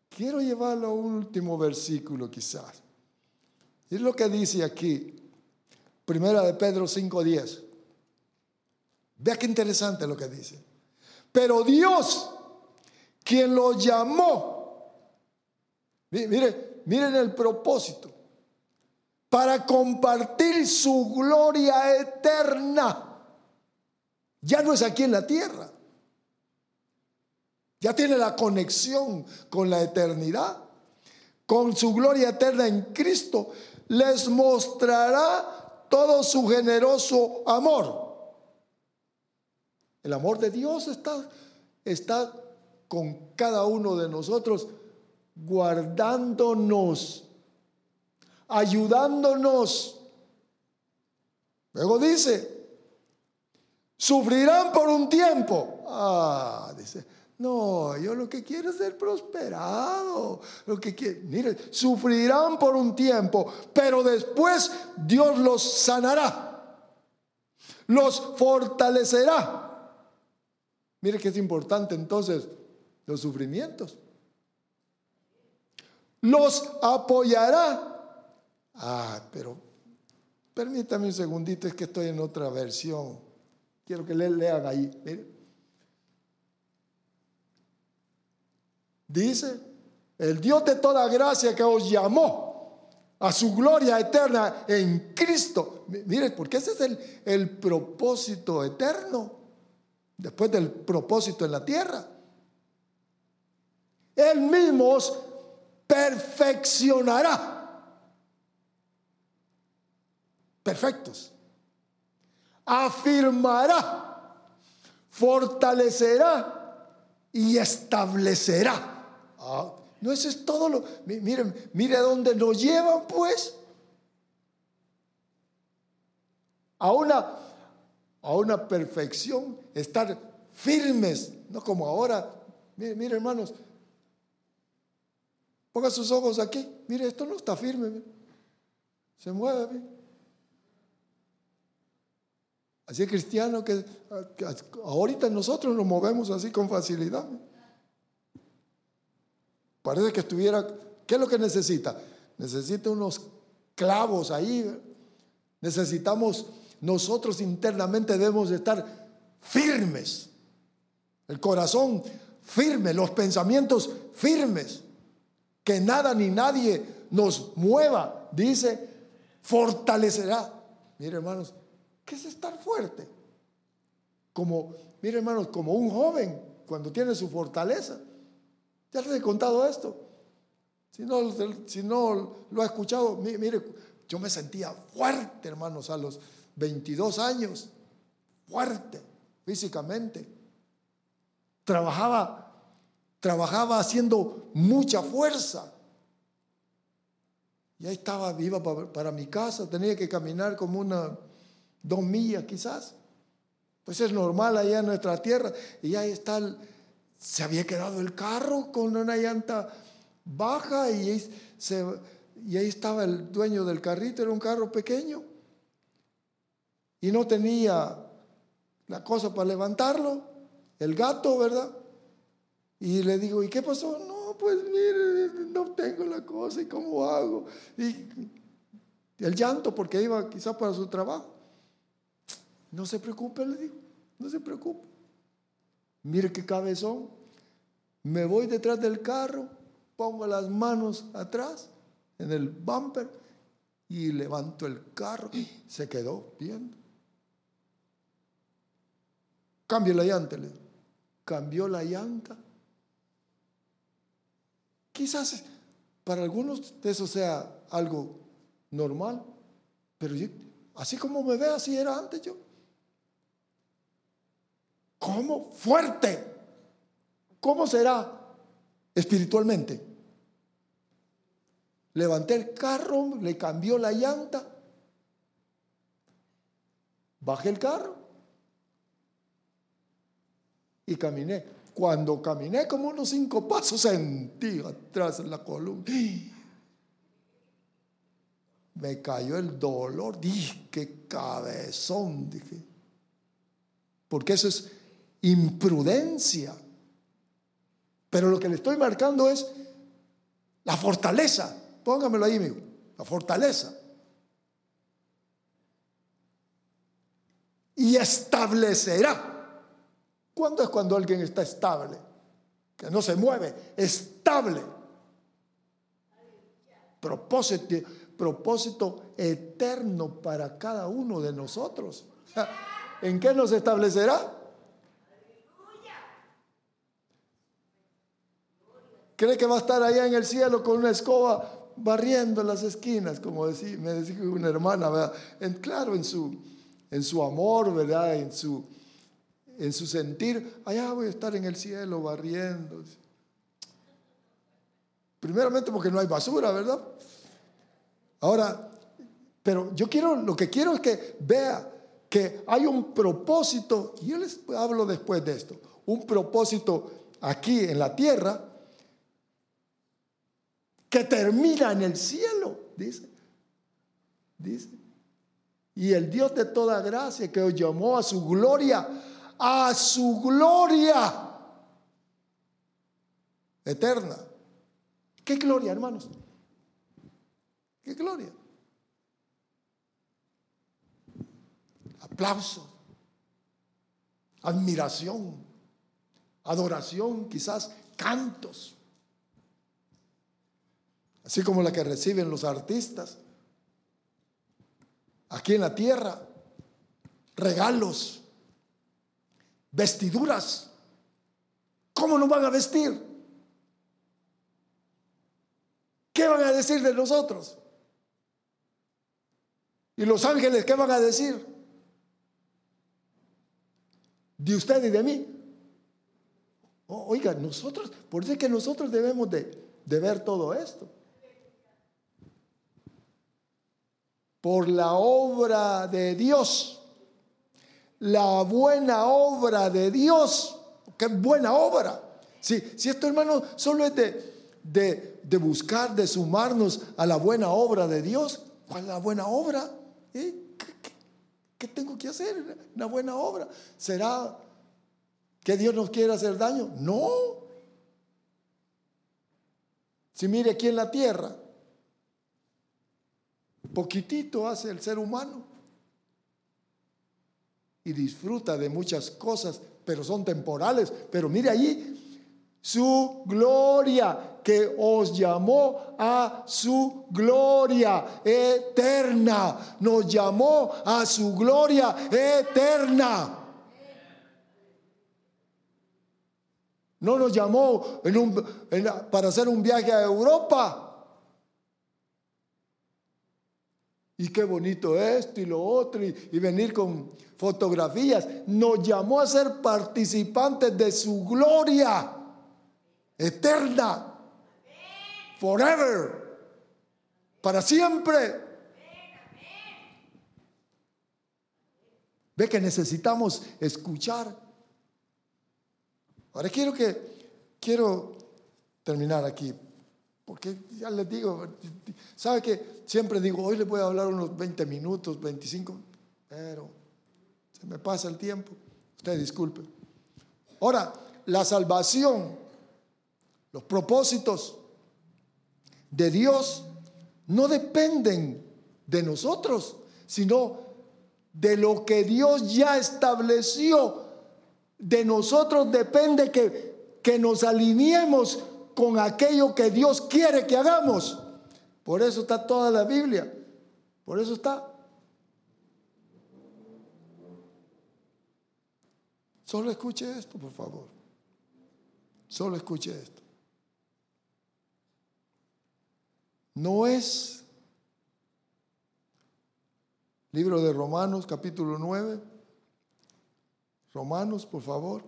Quiero llevarlo a un último versículo quizás. Es lo que dice aquí, primera de Pedro 5.10. Vea qué interesante lo que dice. Pero Dios, quien lo llamó, mire, miren el propósito, para compartir su gloria eterna. Ya no es aquí en la tierra. Ya tiene la conexión con la eternidad. Con su gloria eterna en Cristo les mostrará todo su generoso amor el amor de Dios está, está con cada uno de nosotros, guardándonos, ayudándonos. Luego dice, sufrirán por un tiempo. Ah, dice, no, yo lo que quiero es ser prosperado. Lo que quiero, mire, sufrirán por un tiempo, pero después Dios los sanará, los fortalecerá Mire que es importante entonces los sufrimientos. Los apoyará. Ah, pero permítame un segundito, es que estoy en otra versión. Quiero que le lean ahí. Mire. Dice, el Dios de toda gracia que os llamó a su gloria eterna en Cristo. Mire, porque ese es el, el propósito eterno, después del propósito en la tierra. Él mismo os perfeccionará. Perfectos. Afirmará, fortalecerá y establecerá. Ah, no, eso es todo lo. Miren, mire a dónde nos llevan, pues. A una, a una perfección, estar firmes, no como ahora. Mire, mire hermanos, ponga sus ojos aquí. Mire, esto no está firme. Se mueve. Así es cristiano que, que ahorita nosotros nos movemos así con facilidad. Parece que estuviera, ¿qué es lo que necesita? Necesita unos clavos ahí. Necesitamos, nosotros internamente debemos de estar firmes. El corazón firme, los pensamientos firmes. Que nada ni nadie nos mueva. Dice, fortalecerá. Mire hermanos, ¿qué es estar fuerte? Como, mire hermanos, como un joven cuando tiene su fortaleza. Ya les he contado esto. Si no, si no lo ha escuchado, mire, yo me sentía fuerte, hermanos, a los 22 años. Fuerte, físicamente. Trabajaba, trabajaba haciendo mucha fuerza. Y ahí estaba, iba para, mi casa, tenía que caminar como una, dos millas quizás. Pues es normal allá en nuestra tierra. Y ahí está se había quedado el carro con una llanta baja y y ahí estaba el dueño del carrito, era un carro pequeño y no tenía la cosa para levantarlo, el gato, ¿verdad? Y le digo, ¿y qué pasó? No, pues mire, no tengo la cosa y cómo hago. Y el llanto porque iba quizás para su trabajo. No se preocupe, le digo, no se preocupe. Mire qué cabezón. Me voy detrás del carro, pongo las manos atrás en el bumper y levanto el carro. Se quedó viendo. Cambio la llanta. Le cambió la llanta. Quizás para algunos eso sea algo normal, pero así como me ve, así era antes yo. ¿Cómo? Fuerte. ¿Cómo será espiritualmente? Levanté el carro, le cambió la llanta, bajé el carro y caminé. Cuando caminé como unos cinco pasos sentí atrás en la columna. Me cayó el dolor. Dije, qué cabezón, dije. Porque eso es imprudencia. Pero lo que le estoy marcando es la fortaleza. Póngamelo ahí, amigo. La fortaleza. Y establecerá. ¿Cuándo es cuando alguien está estable? Que no se mueve. Estable. Propósito, propósito eterno para cada uno de nosotros. ¿En qué nos establecerá? cree que va a estar allá en el cielo con una escoba barriendo las esquinas, como decía, me decía una hermana, ¿verdad? Claro, en su, en su amor, ¿verdad? En su, en su sentir, allá voy a estar en el cielo barriendo. Primeramente porque no hay basura, ¿verdad? Ahora, pero yo quiero, lo que quiero es que vea que hay un propósito, y yo les hablo después de esto, un propósito aquí en la tierra que termina en el cielo, dice. Dice. Y el Dios de toda gracia que os llamó a su gloria, a su gloria eterna. ¿Qué gloria, hermanos? ¿Qué gloria? Aplauso, admiración, adoración, quizás cantos así como la que reciben los artistas, aquí en la tierra, regalos, vestiduras. ¿Cómo nos van a vestir? ¿Qué van a decir de nosotros? ¿Y los ángeles qué van a decir? De usted y de mí. oiga, nosotros, por eso es que nosotros debemos de, de ver todo esto. Por la obra de Dios, la buena obra de Dios, qué buena obra. Si, si esto, hermano, solo es de, de, de buscar, de sumarnos a la buena obra de Dios, ¿cuál es la buena obra? ¿Eh? ¿Qué, tengo que hacer? Una buena obra. ¿Será que Dios nos quiere hacer daño? No. Si mire aquí en la tierra, poquitito hace el ser humano y disfruta de muchas cosas, pero son temporales. Pero mire allí su gloria que os llamó a su gloria eterna. Nos llamó a su gloria eterna. No nos llamó para hacer un viaje a Europa. Y qué bonito esto y lo otro, y, venir con fotografías. Nos llamó a ser participantes de su gloria eterna forever, para siempre. Ve que necesitamos escuchar. Ahora quiero que quiero terminar aquí, porque ya les digo, sabe que siempre digo, hoy les voy a hablar unos 20 minutos, 25, pero se me pasa el tiempo. Usted disculpe. Ahora, la salvación, los propósitos de Dios no dependen de nosotros, sino de lo que Dios ya estableció. De nosotros depende que, que nos alineemos con aquello que Dios quiere que hagamos. Por eso está toda la Biblia. Por eso está. Solo escuche esto, por favor. Solo escuche esto. No es libro de Romanos capítulo 9. Romanos, por favor.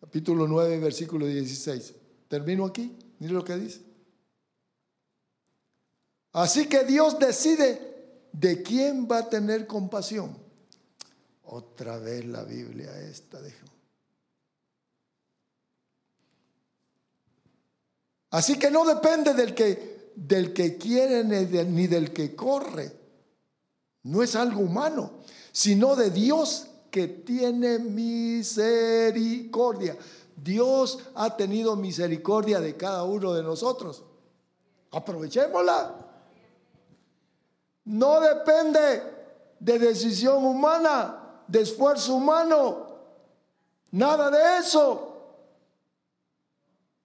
Capítulo 9, versículo 16. Termino aquí. Mire lo que dice. Así que Dios decide de quién va a tener compasión. Otra vez la Biblia esta, dejo. Así que no depende del que del que quiere ni del que corre. No es algo humano, sino de Dios que tiene misericordia. Dios ha tenido misericordia de cada uno de nosotros. Aprovechémosla. No depende de decisión humana, de esfuerzo humano, nada de eso,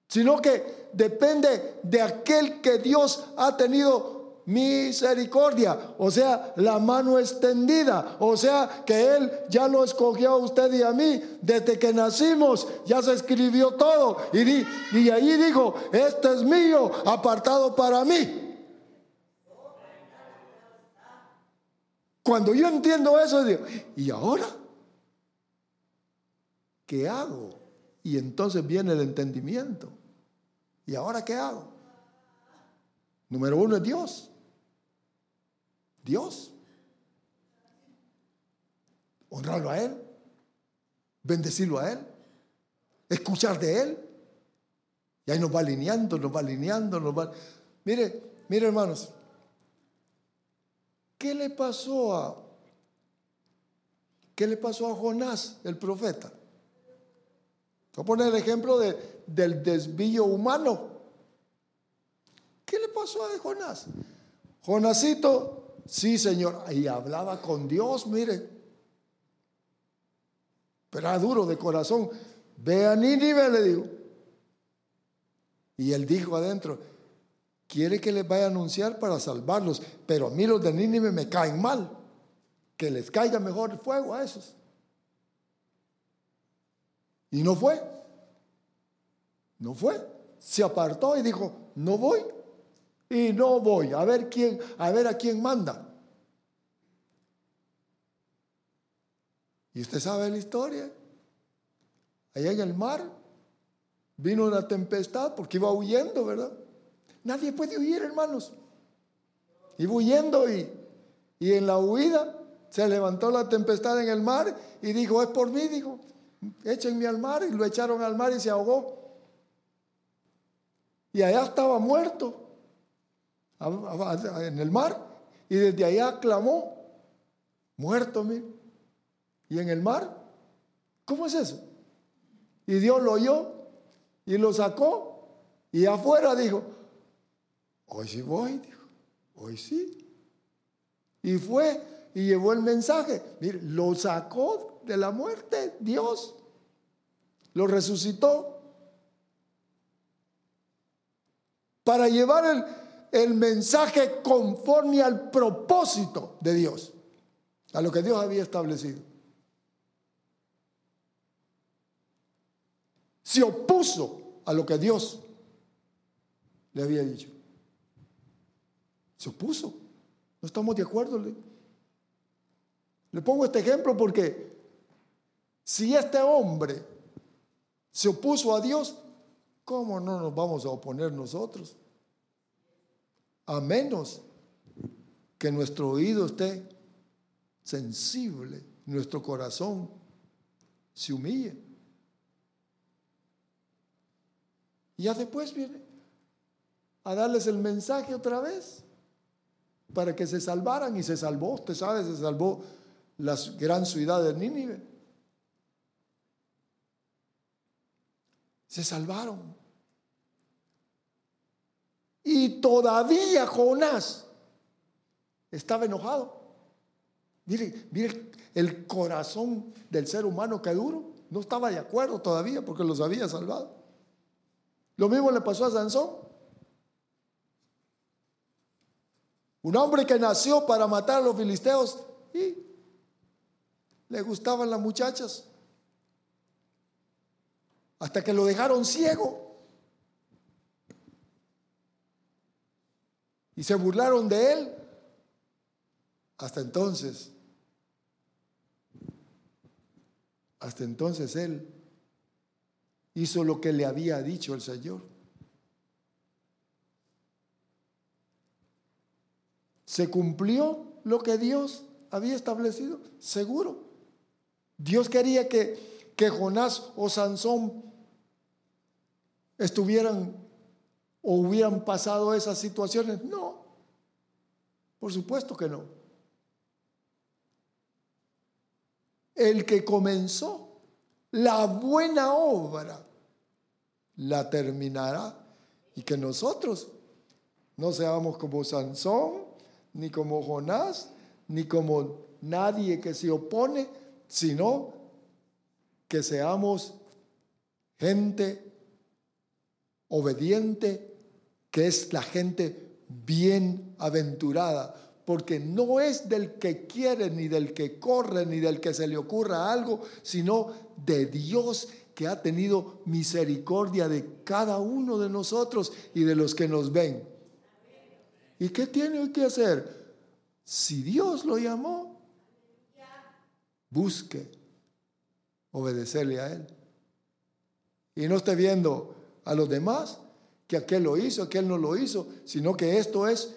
sino que depende de aquel que Dios ha tenido misericordia, o sea, la mano extendida, o sea, que Él ya lo escogió a usted y a mí desde que nacimos, ya se escribió todo y, di, y allí dijo, este es mío, apartado para mí. Cuando yo entiendo eso, digo, ¿y ahora? ¿Qué hago? Y entonces viene el entendimiento. ¿Y ahora qué hago? Número uno es Dios. Dios. Honrarlo a Él. Bendecirlo a Él. Escuchar de Él. Y ahí nos va alineando, nos va alineando, nos va... Mire, mire hermanos. ¿Qué le pasó a... ¿Qué le pasó a Jonás, el profeta? Voy a poner el ejemplo de, del desvío humano. ¿Qué le pasó a Jonás? Jonasito, sí, Señor, y hablaba con Dios, mire. Pero era duro de corazón. Ve a Nínive, le digo. Y él dijo adentro, quiere que les vaya a anunciar para salvarlos, pero a mí los de Nínive me caen mal, que les caiga mejor el fuego a esos. Y no fue, no fue, se apartó y dijo, no voy, y no voy, a ver quién, a ver a quién manda. Y usted sabe la historia. Allá en el mar vino una tempestad porque iba huyendo, ¿verdad? Nadie puede huir, hermanos. Iba huyendo y, y en la huida se levantó la tempestad en el mar y dijo, es por mí, dijo, échenme al mar y lo echaron al mar y se ahogó. Y allá estaba muerto en el mar y desde allá clamó, muerto. ¿Y en el mar? ¿Cómo es eso? Y Dios lo oyó y lo sacó y afuera dijo, hoy sí voy, dijo, hoy sí. Y fue y llevó el mensaje. Mire, lo sacó de la muerte Dios. Lo resucitó. Para llevar el, el mensaje conforme al propósito de Dios, a lo que Dios había establecido. se opuso a lo que Dios le había dicho. Se opuso. No estamos de acuerdo. Le, le pongo este ejemplo porque si este hombre se opuso a Dios, ¿cómo no nos vamos a oponer nosotros? A menos que nuestro oído esté sensible, nuestro corazón se humille. Y ya después viene a darles el mensaje otra vez para que se salvaran y se salvó, usted sabe, se salvó la gran ciudad de Nínive. Se salvaron. Y todavía Jonás estaba enojado. Mire, el corazón del ser humano que duro. No estaba de acuerdo todavía porque los había salvado. Lo mismo le pasó a Sansón. Un hombre que nació para matar a los filisteos y le gustaban las muchachas. Hasta que lo dejaron ciego. Y se burlaron de él. Hasta entonces, hasta entonces él hizo lo que le había dicho el Señor. ¿Se cumplió lo que Dios había establecido? Seguro. Dios quería que, que Jonás o Sansón estuvieran o hubieran pasado esas situaciones. No, por supuesto que no. El que comenzó la buena obra la terminará y que nosotros no seamos como Sansón, ni como Jonás, ni como nadie que se opone, sino que seamos gente obediente, que es la gente bienaventurada, porque no es del que quiere, ni del que corre, ni del que se le ocurra algo, sino de Dios que ha tenido misericordia de cada uno de nosotros y de los que nos ven. ¿Y qué tiene que hacer? Si Dios lo llamó, busque obedecerle a Él. Y no esté viendo a los demás que aquel lo hizo, aquel no lo hizo, sino que esto es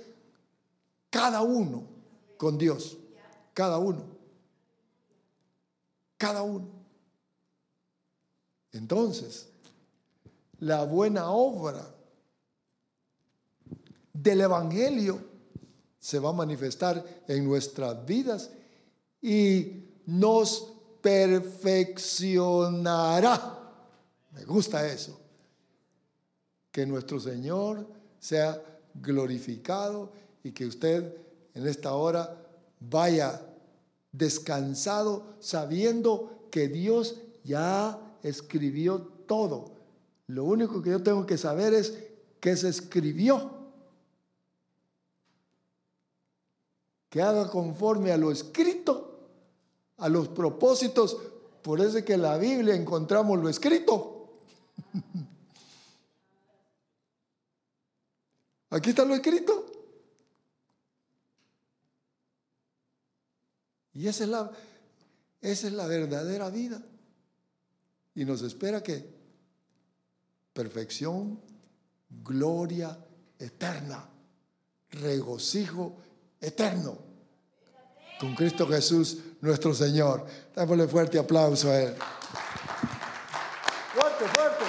cada uno con Dios. Cada uno. Cada uno. Entonces, la buena obra del Evangelio se va a manifestar en nuestras vidas y nos perfeccionará. Me gusta eso que nuestro Señor sea glorificado y que usted en esta hora vaya descansado sabiendo que Dios ya escribió todo. Lo único que yo tengo que saber es que se escribió. Que haga conforme a lo escrito, a los propósitos. Por eso es que en la Biblia encontramos lo escrito. Aquí está lo escrito. Y esa es la, esa es la verdadera vida. Y nos espera que perfección, gloria eterna, regocijo eterno. Con Cristo Jesús, nuestro Señor. Démosle fuerte aplauso a Él. Fuerte, fuerte.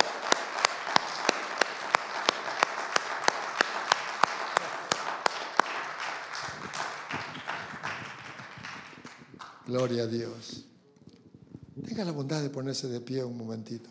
Gloria a Dios. Tenga la bondad de ponerse de pie un momentito.